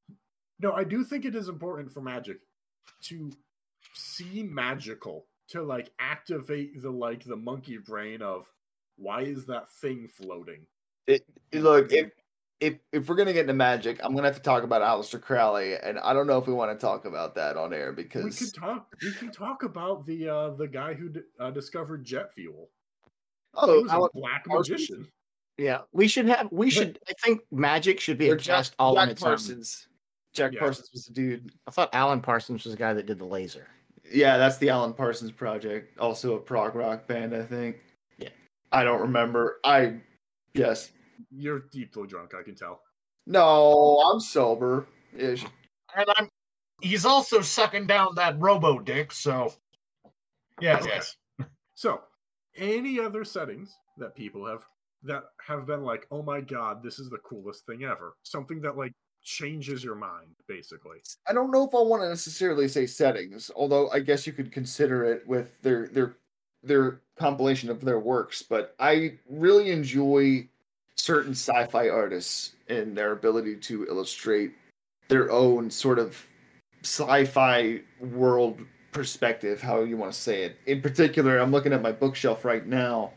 It. No, I do think it is important for magic to seem magical, to like activate the like the monkey brain of why is that thing floating? It, look, if if if we're gonna get into magic, I'm gonna have to talk about Aleister Crowley, and I don't know if we want to talk about that on air because We because could talk. We can talk about the uh the guy who d- uh, discovered jet fuel. He oh, was a black magician. Yeah, we should have. We should. I think magic should be or a just all on Jack its own. Parsons. Jack Yeah. Parsons was the dude. I thought Alan Parsons was the guy that did the laser. Yeah, that's the Alan Parsons Project. Also a prog rock band, I think. Yeah. I don't remember. I yes. You're deeply drunk, I can tell. No, I'm sober. Ish. and I'm he's also sucking down that robo dick, so yes, Okay. yes. So, any other settings that people have that have been like, oh my god, this is the coolest thing ever. Something that like changes your mind, basically. I don't know if I want to necessarily say settings, although I guess you could consider it with their their their compilation of their works. But I really enjoy certain sci-fi artists and their ability to illustrate their own sort of sci-fi world perspective, how you want to say it. In particular, I'm looking at my bookshelf right now,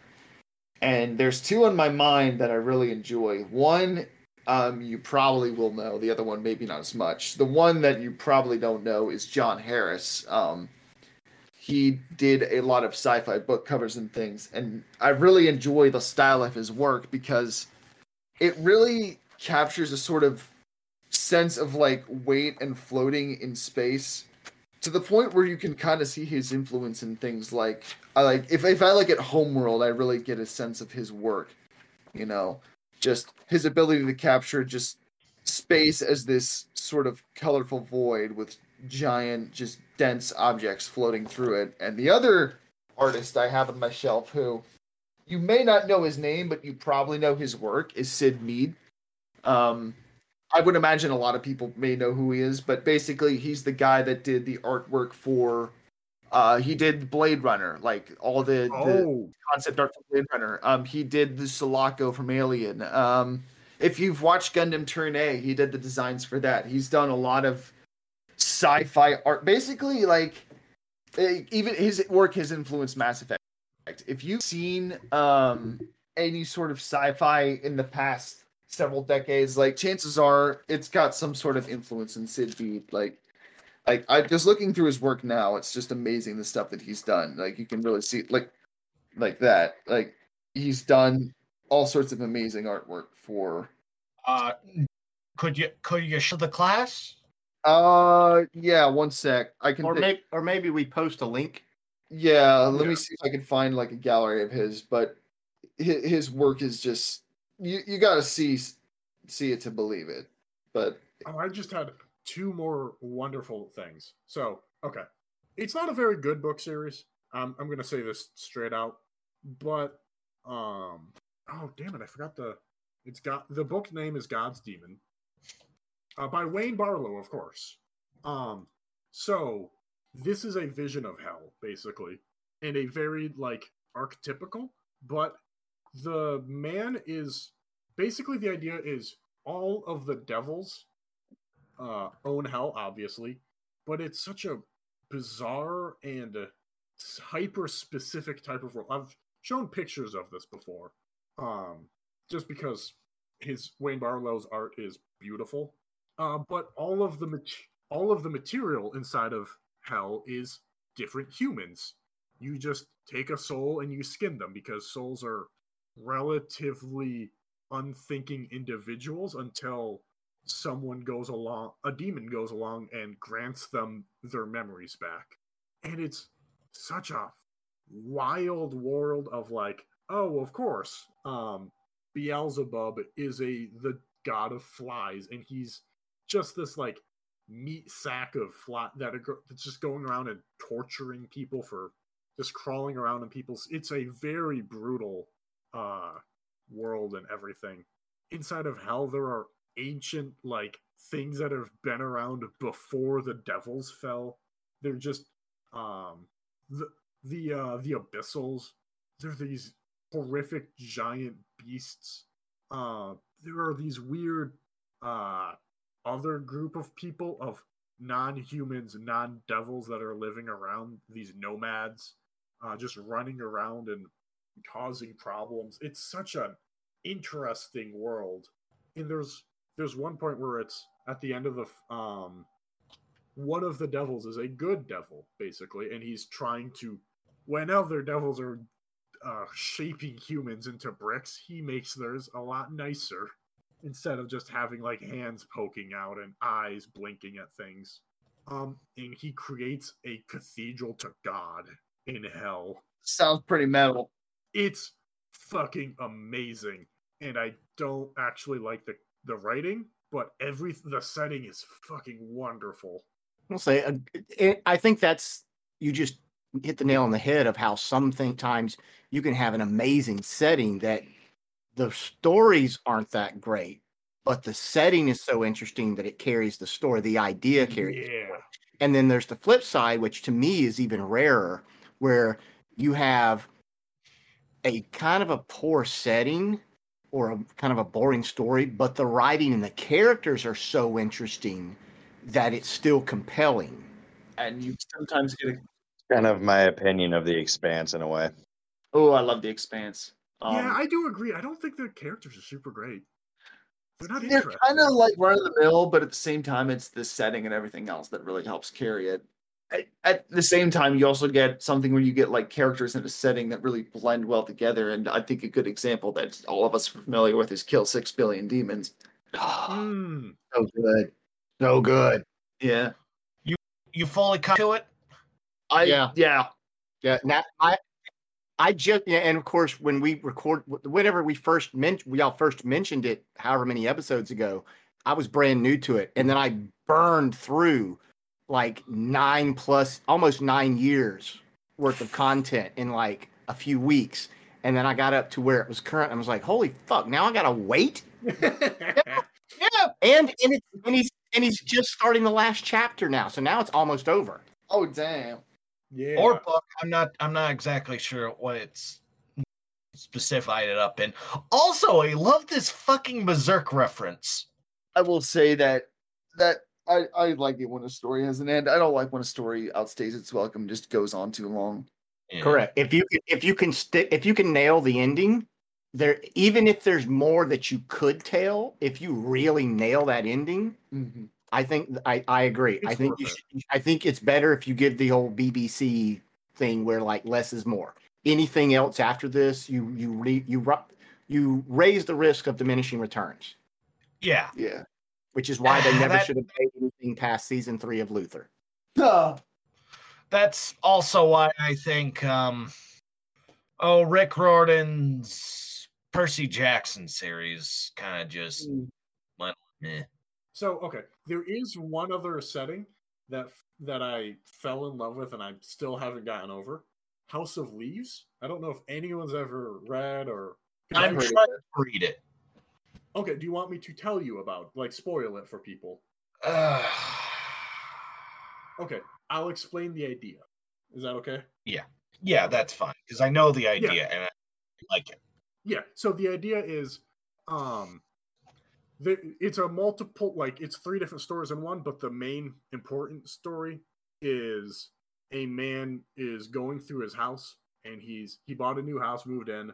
and there's two on my mind that I really enjoy. One, um, you probably will know. The other one, maybe not as much. The one that you probably don't know is John Harris. Um, he did a lot of sci-fi book covers and things, and I really enjoy the style of his work because it really captures a sort of sense of like weight and floating in space to the point where you can kind of see his influence in things like I like if if I look at Homeworld, I really get a sense of his work. You know, just his ability to capture just space as this sort of colorful void with giant, just dense objects floating through it. And the other artist I have on my shelf who you may not know his name, but you probably know his work is Syd Mead. Um, I would imagine a lot of people may know who he is, but basically he's the guy that did the artwork for uh he did Blade Runner, like all the, Oh, the concept art for Blade Runner. Um he did the Sulaco from Alien. Um if you've watched Gundam Turn A, he did the designs for that. He's done a lot of sci-fi art. Basically like eh, even his work has influenced Mass Effect. If you've seen um any sort of sci-fi in the past several decades, like chances are it's got some sort of influence in Syd Mead. Like, like I just looking through his work now, it's just amazing the stuff that he's done. Like you can really see, like, like that. Like he's done all sorts of amazing artwork for. Uh, could you could you show the class? Uh, yeah. One sec, I can. Or maybe, or maybe we post a link. Yeah, let Yeah. me see if I can find like a gallery of his, but his, his work is just you you got to see see it to believe it. But Oh, I just had two more wonderful things. So, okay. It's not a very good book series. Um, I'm going to say this straight out. But, um, oh, damn it. I forgot the. It's got. The book name is God's Demon. Uh, by Wayne Barlowe, of course. Um, so this is a vision of hell, basically, and a very like archetypical. But the man is basically the idea is all of the devils uh, own hell, obviously, but it's such a bizarre and hyper specific type of world. I've shown pictures of this before, um, just because his Wayne Barlowe's art is beautiful. Uh, but all of the mat- all of the material inside of hell is different humans. You just take a soul and you skin them because souls are relatively unthinking individuals until someone goes along a demon goes along and grants them their memories back. And it's such a wild world of like oh of course um beelzebub is a the god of flies and he's just this like meat sack of fly that are, that's just going around and torturing people for just crawling around in people's it's a very brutal uh world and everything. Inside of hell there are ancient like things that have been around before the devils fell. They're just um the the uh the abyssals. They're these horrific giant beasts. Uh there are these weird uh other group of people of non-humans non-devils that are living around these nomads uh just running around and causing problems. It's such an interesting world. And there's there's one point where it's at the end of the um one of the devils is a good devil basically and he's trying to when other devils are uh, shaping humans into bricks he makes theirs a lot nicer instead of just having like hands poking out and eyes blinking at things. Um and he creates a cathedral to god in hell. Sounds pretty metal. it's fucking amazing. And i don't actually like the the writing but every the setting is fucking wonderful I'll say, uh, it, I think that's you just hit the nail on the head of how sometimes you can have an amazing setting that the stories aren't that great, but the setting is so interesting that it carries the story. The idea carries. Yeah. And then there's the flip side, which to me is even rarer, where you have a kind of a poor setting or a kind of a boring story, but the writing and the characters are so interesting that it's still compelling. And you sometimes get a Kind of my opinion of the expanse in a way. oh, I love the expanse. Um, yeah, I do agree. I don't think the characters are super great. They're not they're kind of like run of the mill, but at the same time, it's the setting and everything else that really helps carry it. At, at the same time, you also get something where you get like characters in a setting that really blend well together. And I think a good example that all of us are familiar with is Kill Six Billion Demons. Hmm. <gasps> So good. So good. Yeah, You you fully come to it? I Yeah. yeah. Yeah, now I, I just yeah, and of course when we record, whenever we first mentioned, we all first mentioned it, however many episodes ago, I was brand new to it, and then I burned through like nine plus, almost nine years worth of content in like a few weeks, and then I got up to where it was current. I was like, holy fuck! Now I gotta wait, <laughs> Yeah. and and it's and he's and he's just starting the last chapter now, so now it's almost over. Oh damn. yeah. Or book. I'm not I'm not exactly sure what it's specified it up in. Also, I love this fucking Berserk reference. I will say that that I I like it when a story has an end. I don't like when a story outstays its welcome, just goes on too long. Yeah. Correct. If you can, if you can stick, if you can nail the ending, there, even if there's more that you could tell, if you really nail that ending, Mhm. I think I, I agree. I think you should, I think it's better if you give the whole BBC thing where like less is more. Anything else after this, you you re, you you raise the risk of diminishing returns, Yeah. Yeah. Which is why they <sighs> never That- should have made anything past season three of Luther. Ah, <sighs> That's also why I think um oh Rick Riordan's Percy Jackson series kind of just eh. So okay, there is one other setting that that I fell in love with and I still haven't gotten over. House of Leaves. I don't know if anyone's ever read or. I'm trying to read it. Okay, do you want me to tell you about, like, spoil it for people? Uh, <sighs> Okay, I'll explain the idea. Is that okay? yeah, Yeah, that's fine because I know the idea and I like it. Yeah. So the idea is, um, the, it's a multiple, like it's three different stories in one, but the main important story is a man is going through his house and he's he bought a new house, moved in,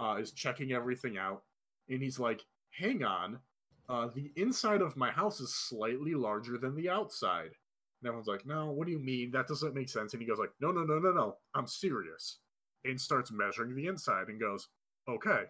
uh, is checking everything out, and he's like, "Hang on, uh, the inside of my house is slightly larger than the outside." And everyone's like, "No, what do you mean? That doesn't make sense." And he goes like, "No, no, no, no, no, I'm serious," and starts measuring the inside and goes, "Okay,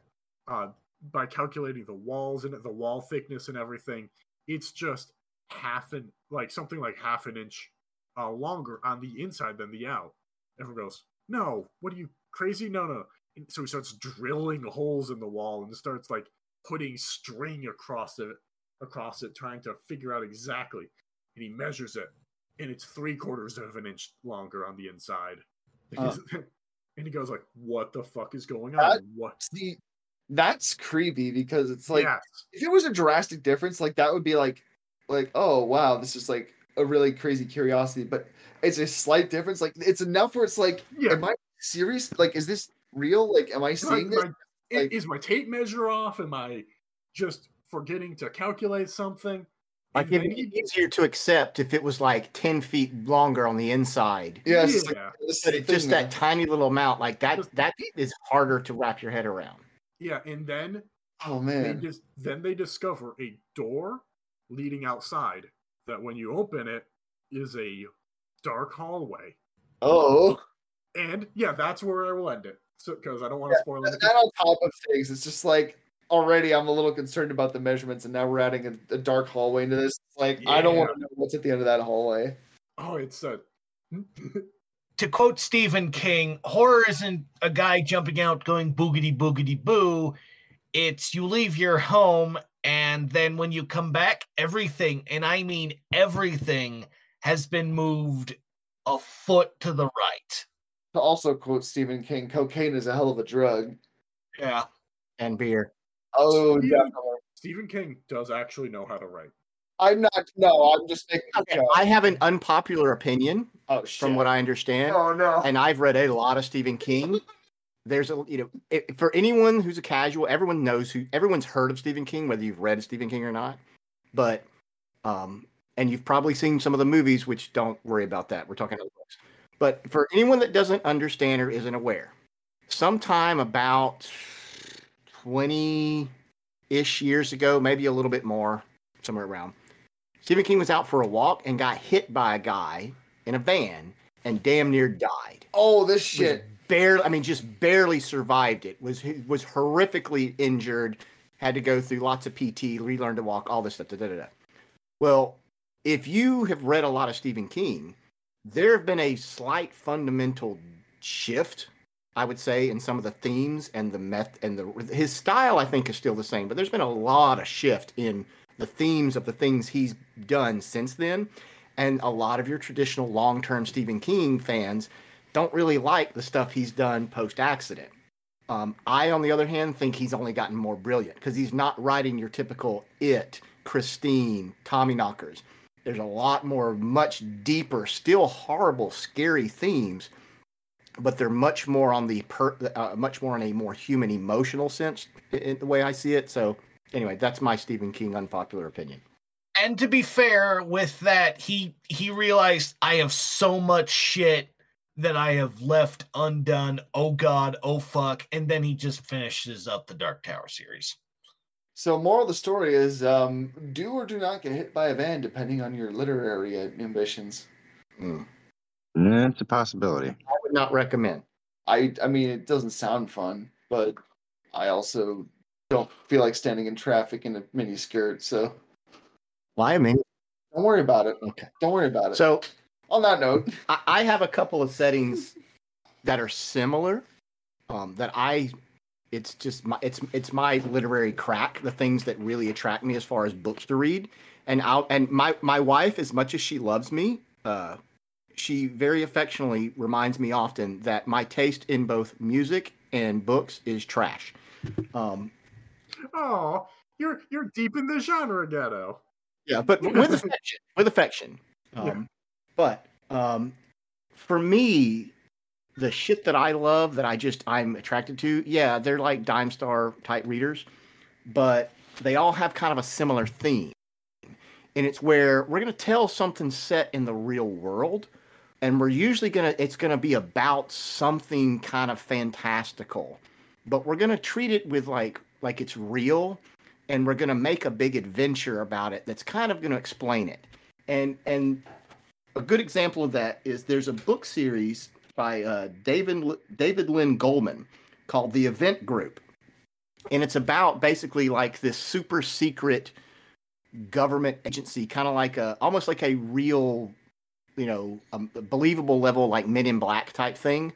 uh, by calculating the walls and the wall thickness and everything, it's just half an like something like half an inch uh, longer on the inside than the out." Everyone goes, "No, what are you crazy? No, no." And so he starts drilling holes in the wall and starts like putting string across it, across it, trying to figure out exactly. And he measures it, and it's three quarters of an inch longer on the inside. <laughs> Uh. and he goes like, "What the fuck is going on? What?" See, that's creepy because it's like yes. if it was a drastic difference, like that would be like like, oh wow, this is like a really crazy curiosity. But it's a slight difference. Like it's enough where it's like, Yeah. am I serious? Like, is this real? Like, am I Am I- seeing this? Am I- i- Like- is my tape measure off? Am I just forgetting to calculate something? Like And it'd be he- easier to accept if it was like ten feet longer on the inside. Yeah, it's just like, Yeah. But it's just that man. tiny little amount, like that Just- that is harder to wrap your head around. yeah, and then Oh they man, just then they discover a door leading outside that when you open it is a dark hallway. oh. And yeah, that's where I will end it. So because I don't want to spoil it. And on top of things, it's just like already I'm a little concerned about the measurements, and now we're adding a, a dark hallway into this. Like I don't want to know what's at the end of that hallway. Oh, it's a <laughs> To quote Stephen King, horror isn't a guy jumping out going boogity boogity boo. It's you leave your home and then when you come back, everything, and I mean everything, has been moved a foot to the right. To also quote Stephen King, cocaine is a hell of a drug. Yeah. And beer. Oh, Stephen- definitely. Stephen King does actually know how to write. I'm not. No, I'm just making. a Okay, joke. I have an unpopular opinion oh shit. from what I understand. Oh no. and I've read a lot of Stephen King. There's a you know i for anyone who's a casual, everyone knows who everyone's heard of Stephen King, whether you've read Stephen King or not. But um, and you've probably seen some of the movies, which don't worry about that. We're talking about books. But for anyone that doesn't understand or isn't aware, sometime about twenty ish years ago, maybe a little bit more, somewhere around, Stephen King was out for a walk and got hit by a guy in a van and damn near died. oh, this shit. barely, I mean, just barely survived it. Was was horrifically injured. Had to go through lots of PT, relearn to walk, all this stuff. Da, da, da. Well, if you have read a lot of Stephen King, there have been a slight fundamental shift, I would say, in some of the themes and the meth and the his style. I think is still the same, but there's been a lot of shift in the themes of the things he's done since then. And a lot of your traditional long-term Stephen King fans don't really like the stuff he's done post accident. Um, I, on the other hand, think he's only gotten more brilliant because he's not writing your typical It, Christine, Tommy Knockers. There's a lot more, much deeper, still horrible, scary themes, but they're much more on the per, uh, much more on a more human, emotional sense, in, the way I see it. So, anyway, that's my Stephen King unpopular opinion. And to be fair with that, he he realized I have so much shit that I have left undone. Oh god, oh fuck. And then he just finishes up the Dark Tower series. So, moral of the story is: um, do or do not get hit by a van, depending on your literary ambitions. Mm. Mm, It's a possibility. I would not recommend. I, I mean, it doesn't sound fun, but I also don't feel like standing in traffic in a mini skirt. So, Why? I mean, don't worry about it. okay. Don't worry about it. So, on that note, I, I have a couple of settings that are similar. Um, that I, it's just my it's it's my literary crack. The things that really attract me as far as books to read, and I'll and my my wife, as much as she loves me, uh, she very affectionately reminds me often that my taste in both music and books is trash. Um, Oh, you're you're deep in the genre ghetto. Yeah, but <laughs> with affection, with affection. Um, Yeah. But um, for me, the shit that I love, that I just I'm attracted to, yeah, they're like dime star type readers, but they all have kind of a similar theme, and it's where we're gonna tell something set in the real world, and we're usually gonna it's gonna be about something kind of fantastical, but we're gonna treat it with like like it's real and we're going to make a big adventure about it that's kind of going to explain it. And and a good example of that is there's a book series by uh, David David Lynn Golemon called The Event Group, and it's about basically like this super secret government agency, kind of like a almost like a real, you know, a believable level like Men in Black type thing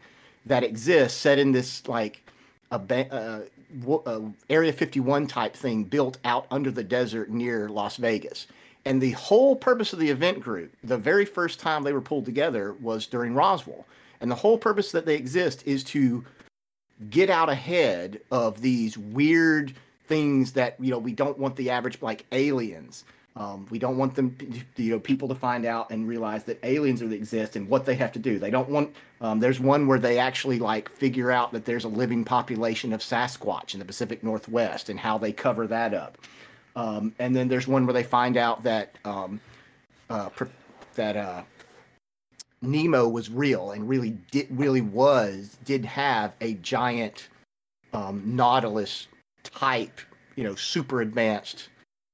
that exists, set in this like a uh, Area 51 type thing built out under the desert near Las Vegas. And the whole purpose of the event group, the very first time they were pulled together was during Roswell. And the whole purpose that they exist is to get out ahead of these weird things that, you know, we don't want the average, like aliens. Um, we don't want them, you know, people to find out and realize that aliens exist and what they have to do. They don't want. Um, there's one where they actually like figure out that there's a living population of Sasquatch in the Pacific Northwest and how they cover that up. Um, and then there's one where they find out that um, uh, that uh, Nemo was real and really did really was did have a giant um, Nautilus type, you know, super advanced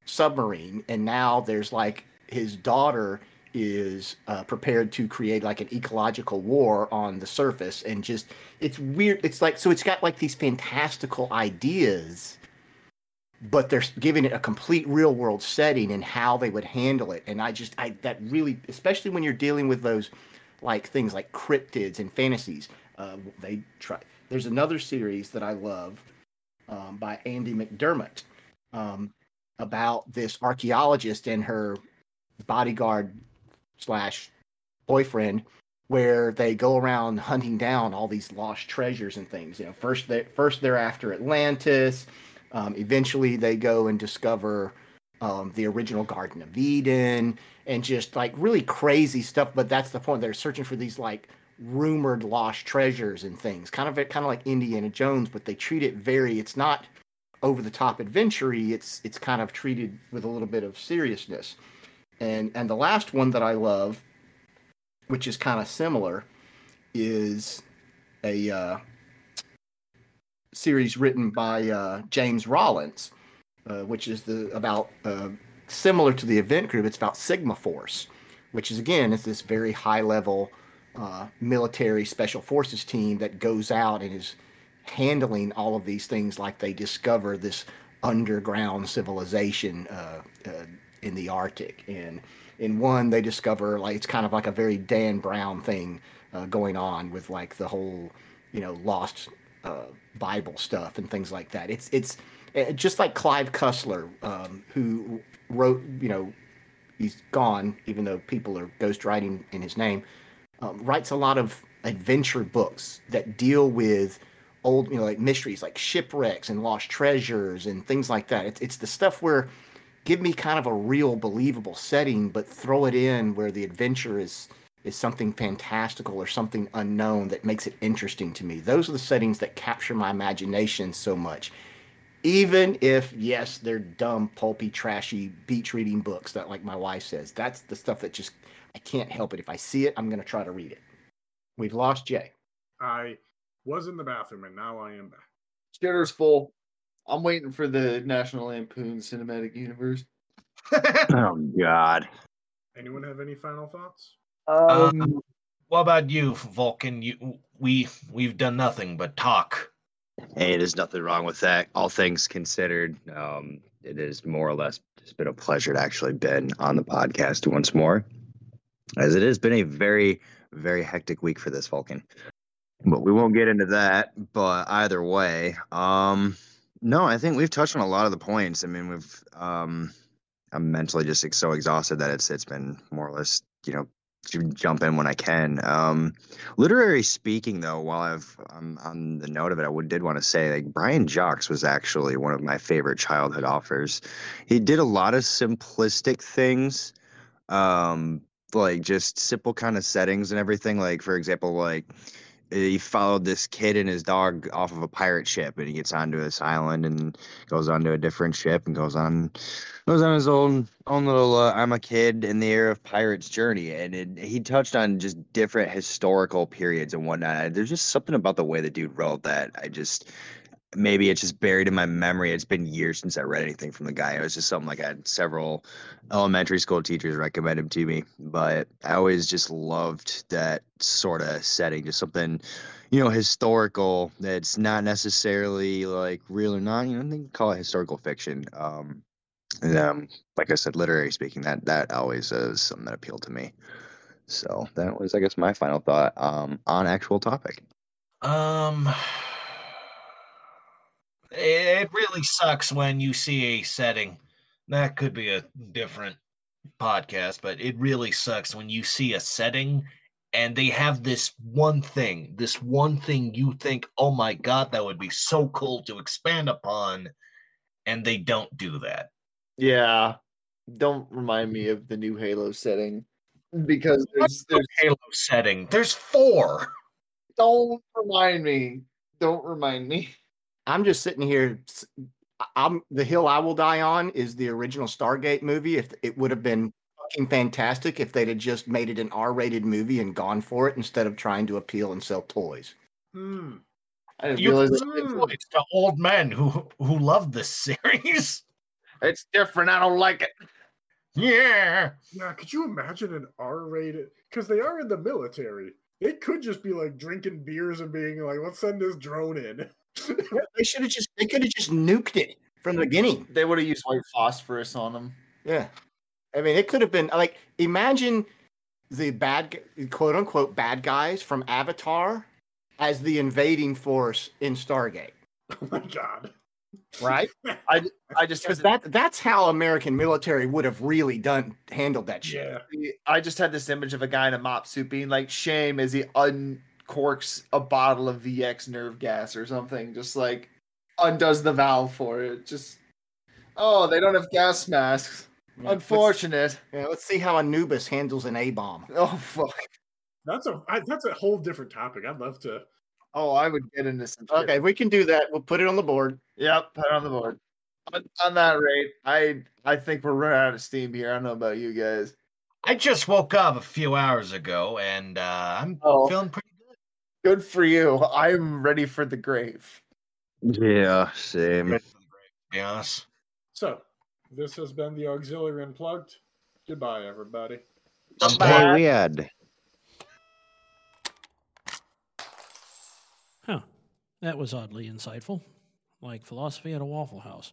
submarine, and now there's like his daughter is uh, prepared to create like an ecological war on the surface, and just it's weird. It's like so it's got like these fantastical ideas, but they're giving it a complete real world setting and how they would handle it. And I just I that really, especially when you're dealing with those like things like cryptids and fantasies, uh, they try. There's another series that I love um, by Andy McDermott. Um, about this archaeologist and her bodyguard slash boyfriend where they go around hunting down all these lost treasures and things you know first they first they're after atlantis Um, eventually, they go and discover um, the original Garden of Eden and just like really crazy stuff. But that's the point. They're searching for these like rumored lost treasures and things, kind of kind of like Indiana Jones, but they treat it very. It's not over the top adventure It's it's kind of treated with a little bit of seriousness. And and the last one that I love, which is kind of similar, is a uh, series written by uh, James Rollins, uh, which is the about uh, similar to the event group. It's about Sigma Force, which is again is this very high level uh, military special forces team that goes out and is handling all of these things like they discover this underground civilization uh, uh, in the Arctic. And in one, they discover like it's kind of like a very Dan Brown thing uh, going on with like the whole, you know, lost Bible stuff and things like that. It's it's just like Clive Cussler, um, who wrote, you know, he's gone, even though people are ghostwriting in his name, um, writes a lot of adventure books that deal with old, you know, like mysteries like shipwrecks and lost treasures and things like that. It's, it's the stuff where give me kind of a real believable setting, but throw it in where the adventure is is something fantastical or something unknown that makes it interesting to me. Those are the settings that capture my imagination so much. Even if, yes, they're dumb, pulpy, trashy beach reading books that, like my wife says, that's the stuff that just I can't help it. If I see it, I'm going to try to read it. We've lost Jay. I was in the bathroom and now I am back. Shitter's full. I'm waiting for the National Lampoon Cinematic Universe. <laughs> oh God. Anyone have any final thoughts? Um, um, what about you, Vulcan? You we we've done nothing but talk. Hey, there's nothing wrong with that. All things considered, um, it is more or less it's been a pleasure to actually been on the podcast once more, as it has been a very very hectic week for this Vulcan. But we won't get into that. But either way, um, no, I think we've touched on a lot of the points. I mean, we've um, I'm mentally just so exhausted that it's it's been more or less you know jump in when I can. Um, literary speaking, though, while I've I'm on the note of it, I would, did want to say like Brian Jacques was actually one of my favorite childhood authors. He did a lot of simplistic things, um, like just simple kind of settings and everything. Like for example, like he followed this kid and his dog off of a pirate ship and he gets onto this island and goes onto a different ship and goes on goes on his own own little uh, i'm a kid in the era of pirates journey. And it, he touched on just different historical periods and whatnot. There's just something about the way the dude wrote that i just maybe it's just buried in my memory. It's been years since I read anything from the guy. It was just something like I had several elementary school teachers recommend him to me. But I always just loved that sort of setting, just something, you know, historical that's not necessarily like real or not. You know, they call it historical fiction. Um, and um, like I said, literary speaking, that that always is something that appealed to me. So that was, I guess, my final thought um, on actual topic. Um it really sucks when you see a setting. That could be a different podcast, but it really sucks when you see a setting and they have this one thing, this one thing you think, oh my God, that would be so cool to expand upon, and they don't do that. Yeah. Don't remind me of the new Halo setting because there's, there's Halo setting. There's four. Don't remind me. Don't remind me. <laughs> I'm just sitting here. I'm the hill I will die on is the original Stargate movie. If it would have been fucking fantastic if they'd have just made it an R-rated movie and gone for it instead of trying to appeal and sell toys. Hmm. I didn't you, realize it's to old men who who love this <laughs> series. It's different. I don't like it. Yeah. Yeah. Could you imagine an R-rated? Because they are in the military. It could just be like drinking beers and being like, "Let's send this drone in." <laughs> they should have just they could have just nuked it from the beginning. They would have used white phosphorus on them. Yeah. I mean, it could have been like imagine the bad quote unquote bad guys from Avatar as the invading force in Stargate. Oh my god. Right? <laughs> I I just because that that's how American military would have really done handled that shit. Yeah. I just had this image of a guy in a MOPP suit being like shame as he un corks a bottle of VX nerve gas or something. Just like, undoes the valve for it. Just oh, they don't have gas masks. Yeah, let's- Unfortunate. Yeah, let's see how Anubis handles an A bomb. Oh fuck. That's a I, that's a whole different topic. I'd love to. Oh, I would get into some. shit. Okay, we can do that. We'll put it on the board. Yep, put it on the board. On, on that rate, I I think we're running out of steam here. I don't know about you guys. I just woke up a few hours ago and uh, I'm Oh. feeling pretty good. Good for you. I'm ready for the grave. Yeah, same. Ready for the grave, to be honest. So this has been the auxiliary unplugged. Goodbye, everybody. Stay weird. Huh. That was oddly insightful. Like philosophy at a Waffle House.